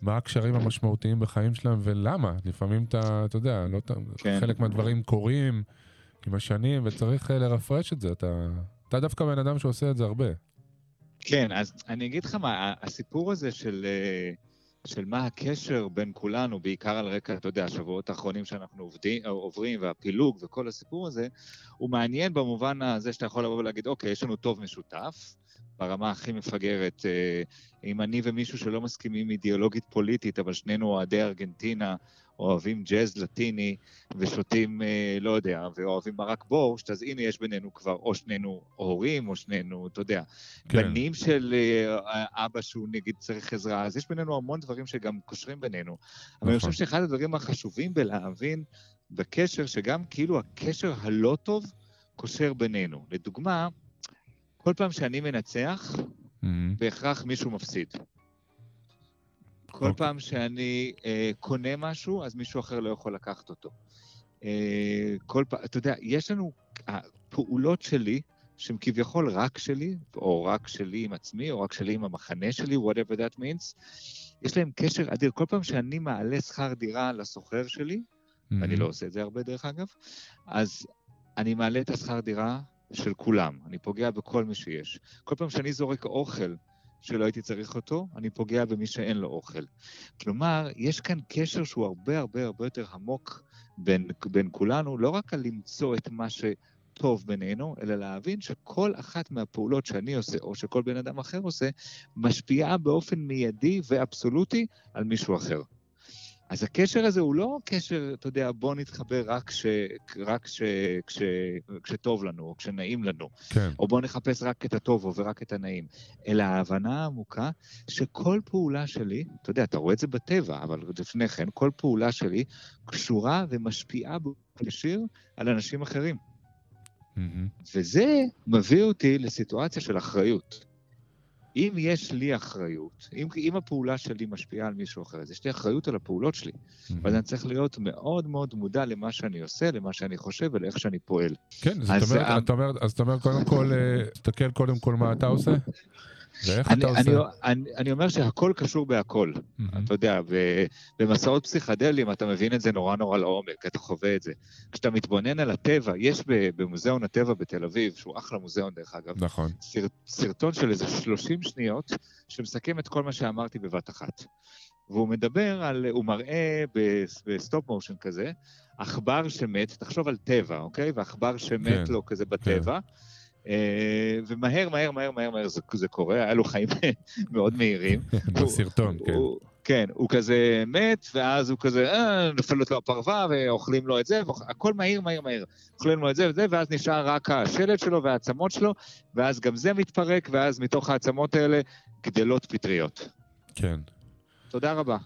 מה הקשרים המשמעותיים בחיים שלהם ולמה. לפעמים אתה, אתה יודע, לא, כן. חלק מהדברים קורים עם השנים וצריך אה, לרפרש את זה. אתה, אתה דווקא בן אדם שעושה את זה הרבה. כן, אז אני אגיד לך מה, הסיפור הזה של, אה, של מה הקשר בין כולנו, בעיקר על רקע, אתה יודע, השבועות האחרונים שאנחנו עובדים, עוברים, והפילוג וכל הסיפור הזה, הוא מעניין במובן הזה שאתה יכול לבוא ולהגיד, אוקיי, יש לנו טוב משותף, ברמה הכי מפגרת, אה, אם אני ומישהו שלא מסכימים אידיאולוגית פוליטית, אבל שנינו אוהדי ארגנטינה, אוהבים ג'אז לטיני ושותים, אה, לא יודע, ואוהבים מרק בורשט, אז הנה יש בינינו כבר או שנינו הורים, או שנינו, אתה יודע, כן. בנים של אה, אבא שהוא נגיד צריך עזרה, אז יש בינינו המון דברים שגם קושרים בינינו. אבל אני נכון. חושב שאחד הדברים החשובים בלהבין בקשר, שגם כאילו הקשר הלא טוב קושר בינינו. לדוגמה, כל פעם שאני מנצח, Mhm. בהכרח מישהו מפסיד. כל אוקיי. פעם שאני אה, קונה משהו, אז מישהו אחר לא יכול לקחת אותו. אה, כל פעם, אתה יודע, יש לנו, הפעולות שלי, שהן כביכול רק שלי, או רק שלי עם עצמי, או רק שלי עם המחנה שלי, whatever that means, יש להם קשר אדיר. כל פעם שאני מעלה שכר דירה לסוחר שלי, ואני Mhm. לא עושה את זה הרבה דרך אגב, אז אני מעלה את השכר דירה של כולם, אני פוגע בכל מי שיש. כל פעם שאני זורק אוכל שלא הייתי צריך אותו, אני פוגע במי שאין לו אוכל. כלומר, יש כאן קשר שהוא הרבה הרבה הרבה יותר עמוק בין, בין כולנו, לא רק על למצוא את מה שטוב בינינו, אלא להבין שכל אחת מהפעולות שאני עושה, או שכל בן אדם אחר עושה, משפיעה באופן מיידי ואבסולוטי על מישהו אחר. אז הקשר הזה הוא לא קשר, אתה יודע, בוא נתחבר רק, כש, רק כש, כש, כשטוב לנו, או כשנעים לנו, כן. או בוא נחפש רק את הטוב ורק את הנעים, אלא ההבנה העמוקה שכל פעולה שלי, אתה יודע, אתה רואה את זה בטבע, אבל לפני כן, כל פעולה שלי קשורה ומשפיעה באופן ישיר על אנשים אחרים. מהמם. וזה מביא אותי לסיטואציה של אחריות. אם יש לי אחריות, אם, אם הפעולה שלי משפיעה על מישהו אחר, אז יש לי אחריות על הפעולות שלי. ואז אני צריך להיות מאוד מאוד מודע למה שאני עושה, למה שאני חושב ולאיך שאני פועל. כן, זאת אז אומרת, אתה אומר, אז אתה אומר קודם כל, אה, תסתכל קודם כל מה אתה עושה, ואיך אני, אתה עושה. אני, אני, אני אומר שהכל קשור בהכל. מהמם. אתה יודע, במסעות פסיכדליים אתה מבין את זה נורא נורא לעומק, אתה חווה את זה. כשאתה מתבונן על הטבע, יש במוזיאון הטבע בתל אביב, שהוא אחלה מוזיאון דרך אגב, נכון. סרט, סרטון של איזה 30 שניות, שמסכם את כל מה שאמרתי בבת אחת. והוא מדבר על, הוא מראה ב stop motion כזה, עכבר שמת, תחשוב על טבע, אוקיי? ועכבר שמת כן, לו כזה בטבע. אה, ומהר, מהר, מהר, מהר, מהר זה, זה קורה, היה לו חיים מאוד מהירים. בסרטון, כן. הוא, כן, הוא כזה מת, ואז הוא כזה, אה, נופלת לו הפרווה, ואוכלים לו את זה, והכל מהיר, מהיר, מהיר. אוכלים לו את זה וזה, ואז נשאר רק השלד שלו והעצמות שלו, ואז גם זה מתפרק, ואז מתוך העצמות האלה גדלות פטריות. כן. תודה רבה.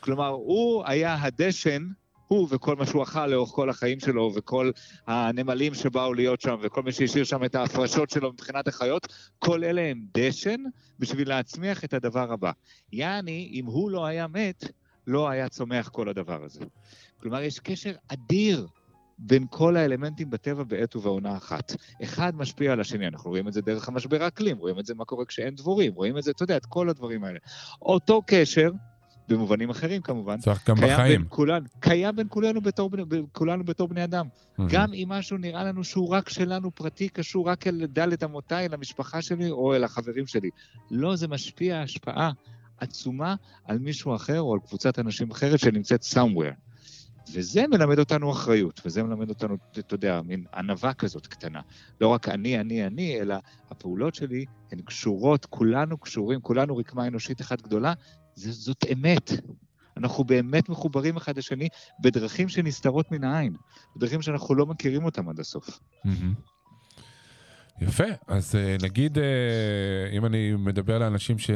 כלומר, הוא היה הדשן, הוא וכל מה שהוא אכל לאורך כל החיים שלו, וכל הנמלים שבאו להיות שם, וכל מי שהשאיר שם את ההפרשות שלו מבחינת החיות, כל אלה הם דשן בשביל להצמיח את הדבר הבא. יעני, אם הוא לא היה מת, לא היה צומח כל הדבר הזה. כלומר, יש קשר אדיר בין כל האלמנטים בטבע בעת ובעונה אחת. אחד משפיע על השני, אנחנו רואים את זה דרך המשבר האקלים, רואים את זה מה קורה כשאין דבורים, רואים את זה, אתה יודע, את כל הדברים האלה. אותו קשר, במובנים אחרים כמובן, צריך גם קיים בחיים. בין כולנו, קיים בין כולנו בתור, כולנו בתור בני אדם. מהמם. גם אם משהו נראה לנו שהוא רק שלנו פרטי, קשור רק אל דלת אמותיי, אל המשפחה שלי או אל החברים שלי. לא, זה משפיע השפעה עצומה על מישהו אחר או על קבוצת אנשים אחרת שנמצאת somewhere. וזה מלמד אותנו אחריות, וזה מלמד אותנו, אתה יודע, מין ענווה כזאת קטנה. לא רק אני, אני, אני, אלא הפעולות שלי הן קשורות, כולנו קשורים, כולנו רקמה אנושית אחת גדולה, זה, זאת אמת. אנחנו באמת מחוברים אחד לשני בדרכים שנסתרות מן העין, בדרכים שאנחנו לא מכירים אותם עד הסוף. מהמם. יפה, אז אה, נגיד, אה, אם אני מדבר לאנשים ש...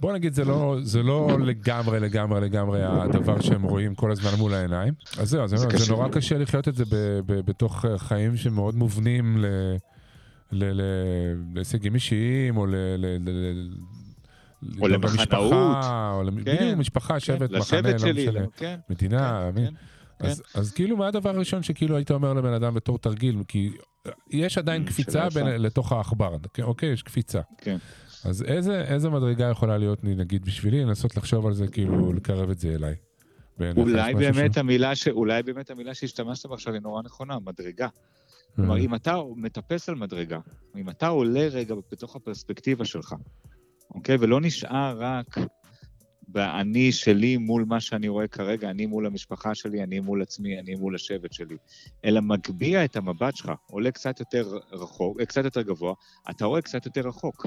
בוא נגיד, זה לא, זה לא לגמרי, לגמרי, לגמרי הדבר שהם רואים כל הזמן מול העיניים. אז זהו, זה אומר, זה קשה. נורא קשה לחיות את זה ב, ב, בתוך חיים שמאוד מובנים ל, ל, ל, להישגים אישיים, או ל... ל, ל, ל או גם למחנאות. או כן, בדיוק, משפחה, שבט, מחנה, לא משנה. כן, מדינה, כן, מין. אז, אז כאילו, מה הדבר הראשון שכאילו היית אומר לבן אדם בתור תרגיל? כי יש עדיין קפיצה בין. לתוך העכבר, כן, אוקיי? יש קפיצה. כן. אז איזה, איזה מדרגה יכולה להיות, נגיד, בשבילי, לנסות לחשוב על זה, כאילו, לקרב את זה אליי? אולי באמת שהוא- המילה, ש... אולי באמת המילה שהשתמשת בה עכשיו היא נורא נכונה, מדרגה. כלומר, אה, אם אתה מטפס על מדרגה, אם אתה עולה רגע בתוך הפרספקטיבה שלך, אוקיי? ולא נשאר רק באני שלי מול מה שאני רואה כרגע, אני מול המשפחה שלי, אני מול עצמי, אני מול השבט שלי, אלא מגביה את המבט שלך, עולה קצת יותר רחוק, אה, קצת יותר גבוה, אתה רואה קצת יותר רחוק.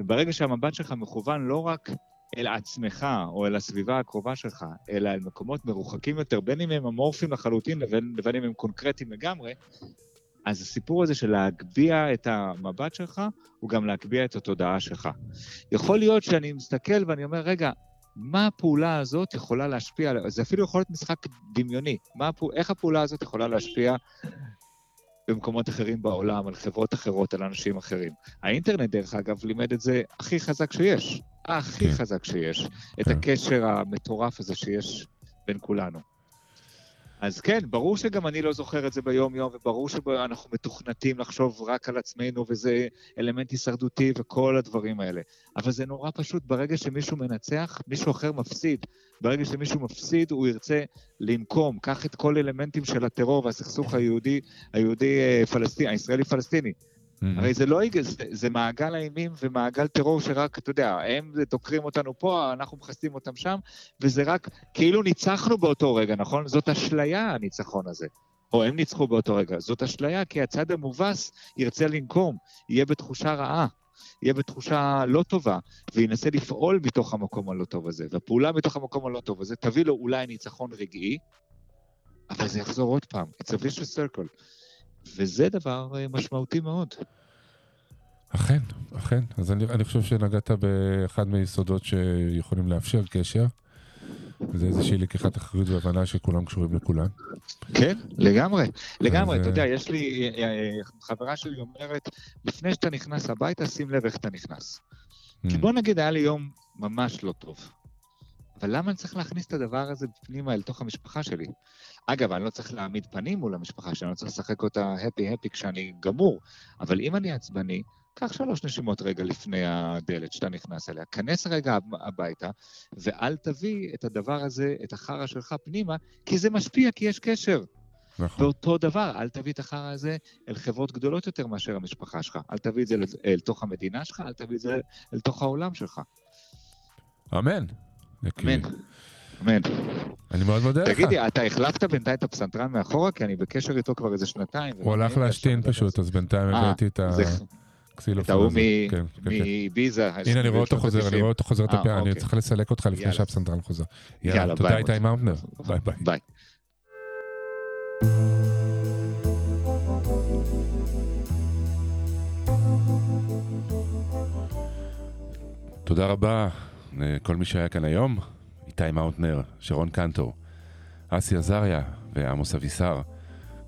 וברגע שהמבט שלך מכוון לא רק אל עצמך או אל הסביבה הקרובה שלך, אלא אל מקומות מרוחקים יותר, בין אם הם אמורפיים לחלוטין לבין, לבין אם הם קונקרטיים לגמרי, אז הסיפור הזה של להגביה את המבט שלך, הוא גם להגביה את התודעה שלך. יכול להיות שאני מסתכל ואני אומר, רגע, מה הפעולה הזאת יכולה להשפיע, זה אפילו יכול להיות משחק דמיוני, מה, איך הפעולה הזאת יכולה להשפיע במקומות אחרים בעולם, על חברות אחרות, על אנשים אחרים. האינטרנט, דרך אגב, לימד את זה הכי חזק שיש. הכי כן. חזק שיש. את כן. הקשר המטורף הזה שיש בין כולנו. אז כן, ברור שגם אני לא זוכר את זה ביום-יום, וברור שאנחנו מתוכנתים לחשוב רק על עצמנו, וזה אלמנט הישרדותי וכל הדברים האלה. אבל זה נורא פשוט, ברגע שמישהו מנצח, מישהו אחר מפסיד. ברגע שמישהו מפסיד, הוא ירצה לנקום. קח את כל האלמנטים של הטרור והסכסוך היהודי, היהודי-פלסטיני, הישראלי-פלסטיני. מהמם. הרי זה לא, זה, זה מעגל האימים ומעגל טרור שרק, אתה יודע, הם דוקרים אותנו פה, אנחנו מחסלים אותם שם, וזה רק כאילו ניצחנו באותו רגע, נכון? זאת אשליה, הניצחון הזה. או הם ניצחו באותו רגע. זאת אשליה, כי הצד המובס ירצה לנקום, יהיה בתחושה רעה. יהיה בתחושה לא טובה, וינסה לפעול מתוך המקום הלא טוב הזה, והפעולה מתוך המקום הלא טוב הזה תביא לו אולי ניצחון רגעי, אבל זה יחזור עוד פעם. It's a vicious circle. וזה דבר אה, משמעותי מאוד. אכן, אכן. אז אני, אני חושב שנגעת באחד מיסודות שיכולים לאפשר קשר. זה איזושהי לקיחת אחריות והבנה שכולם קשורים לכולם. כן, לגמרי. לגמרי, אז, אתה יודע, אה, יש לי, אה, חברה שלי אומרת, לפני שאתה נכנס הביתה, שים לב איך אתה נכנס. כי Mm. בוא נגיד, היה לי יום ממש לא טוב. אבל למה אני צריך להכניס את הדבר הזה פנימה אל תוך המשפחה שלי? אגב, אני לא צריך להעמיד פנים מול המשפחה שלי, אני לא צריך לשחק אותה הפי-הפי כשאני גמור. אבל אם אני עצבני, קח שלוש נשימות רגע לפני הדלת שאתה נכנס אליה. כנס רגע הב- הביתה, ואל תביא את הדבר הזה, את החרא שלך פנימה, כי זה משפיע, כי יש קשר. נכון. ואותו דבר, אל תביא את החרא הזה אל חברות גדולות יותר מאשר המשפחה שלך. אל תביא את זה אל תוך המדינה שלך, אל תביא את זה אל תוך העולם שלך. אמן. אמן. אמן. אני מאוד מודה לך. תגידי, אתה החלפת בינתיים את הפסנתרן מאחורה? כי אני בקשר איתו כבר איזה שנתיים. הוא הלך להשתין פשוט, אז בינתיים אה, הבאתי את זה- הקסילופון את ההוא הזה. מ- כן, כן, כן. מביזה. הנה, אני רואה אותו חוזר, אני רואה אותו חוזר את אה, הפעם, אני אוקיי. צריך לסלק אותך לפני. שהפסנתרן חוזר. יאללה, יאללה, תודה ביי, איתי. מאונטנר. ביי ביי. ביי. תודה רבה לכל מי שהיה כאן היום. איתי מאונטנר, שרון קנטור, אסי עזריה ועמוס אבישר.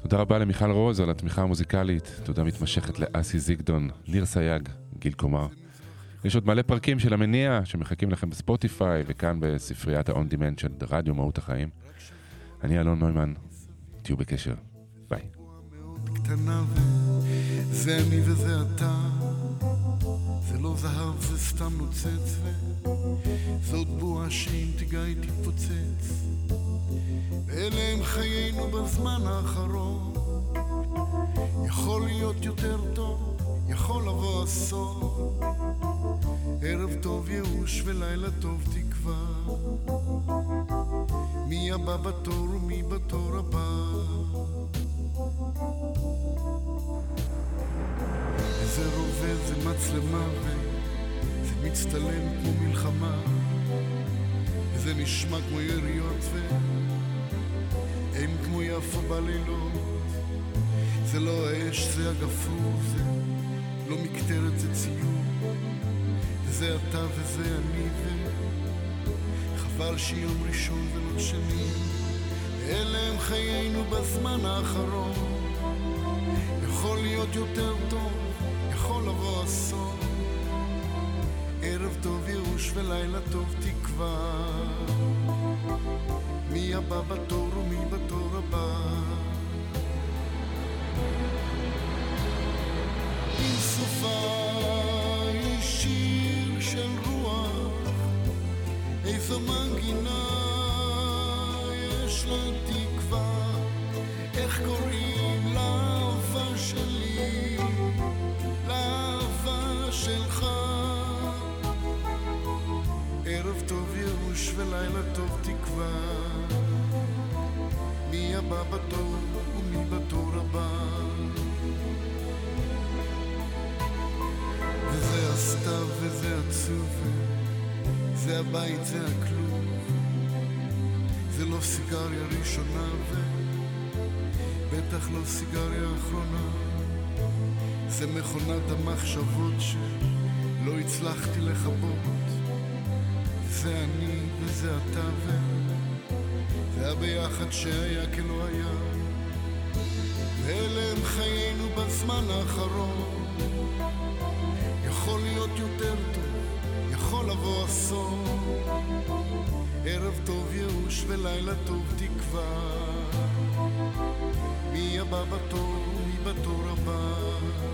תודה רבה למיכל רוז על התמיכה המוזיקלית. תודה מתמשכת לאסי זיגדון, ניר סייג, גיל קומר. יש עוד מלא פרקים של המניע שמחכים לכם בספוטיפיי וכאן בספריית ה-on demand של רדיו מהות החיים. אני אלון נוימן, תהיו בקשר. ביי. וזה אני וזה אתה זה לא זהב זה סתם נוצץ וזאת בועה שאם תיגע היא תתפוצץ. ואלה הם חיינו בזמן האחרון. יכול להיות יותר טוב יכול לבוא אסון. ערב טוב ייאוש ולילה טוב תקווה. מי הבא בתור ומי בתור הבא איזה רובה זה מצלמה וזה מצטלם כמו מלחמה. וזה נשמע כמו יריות ואין כמו יפו בלילות. זה לא האש זה הגפרור זה לא מקטרת זה ציור. וזה אתה וזה אני וחבל שיום ראשון ולא שני. אלה הם חיינו בזמן האחרון. יכול להיות יותר טוב, אסון. ערב טוב ייאוש ולילה טוב תקווה. מי הבא בתור ומי בתור הבא. אם סופה היא שיר של רוח, איזו מנגינה יש לה תקווה. איך קוראים לאהבה שלי, תקווה. מי הבא בתור ומי בתור הבא. וזה הסתיו וזה עצוב, זה הבית, זה הכלוב. זה לא סיגריה ראשונה ו... בטח לא סיגריה אחרונה זה מכונת המחשבות שלא הצלחתי לכבות זה אני וזה אתה ו... זה הביחד שהיה כלא היה. ואלה הם חיינו בזמן האחרון. יכול להיות יותר טוב, יכול לבוא אסון. ערב טוב ייאוש ולילה טוב תקווה. מי הבא בתור, מי בתור הבא.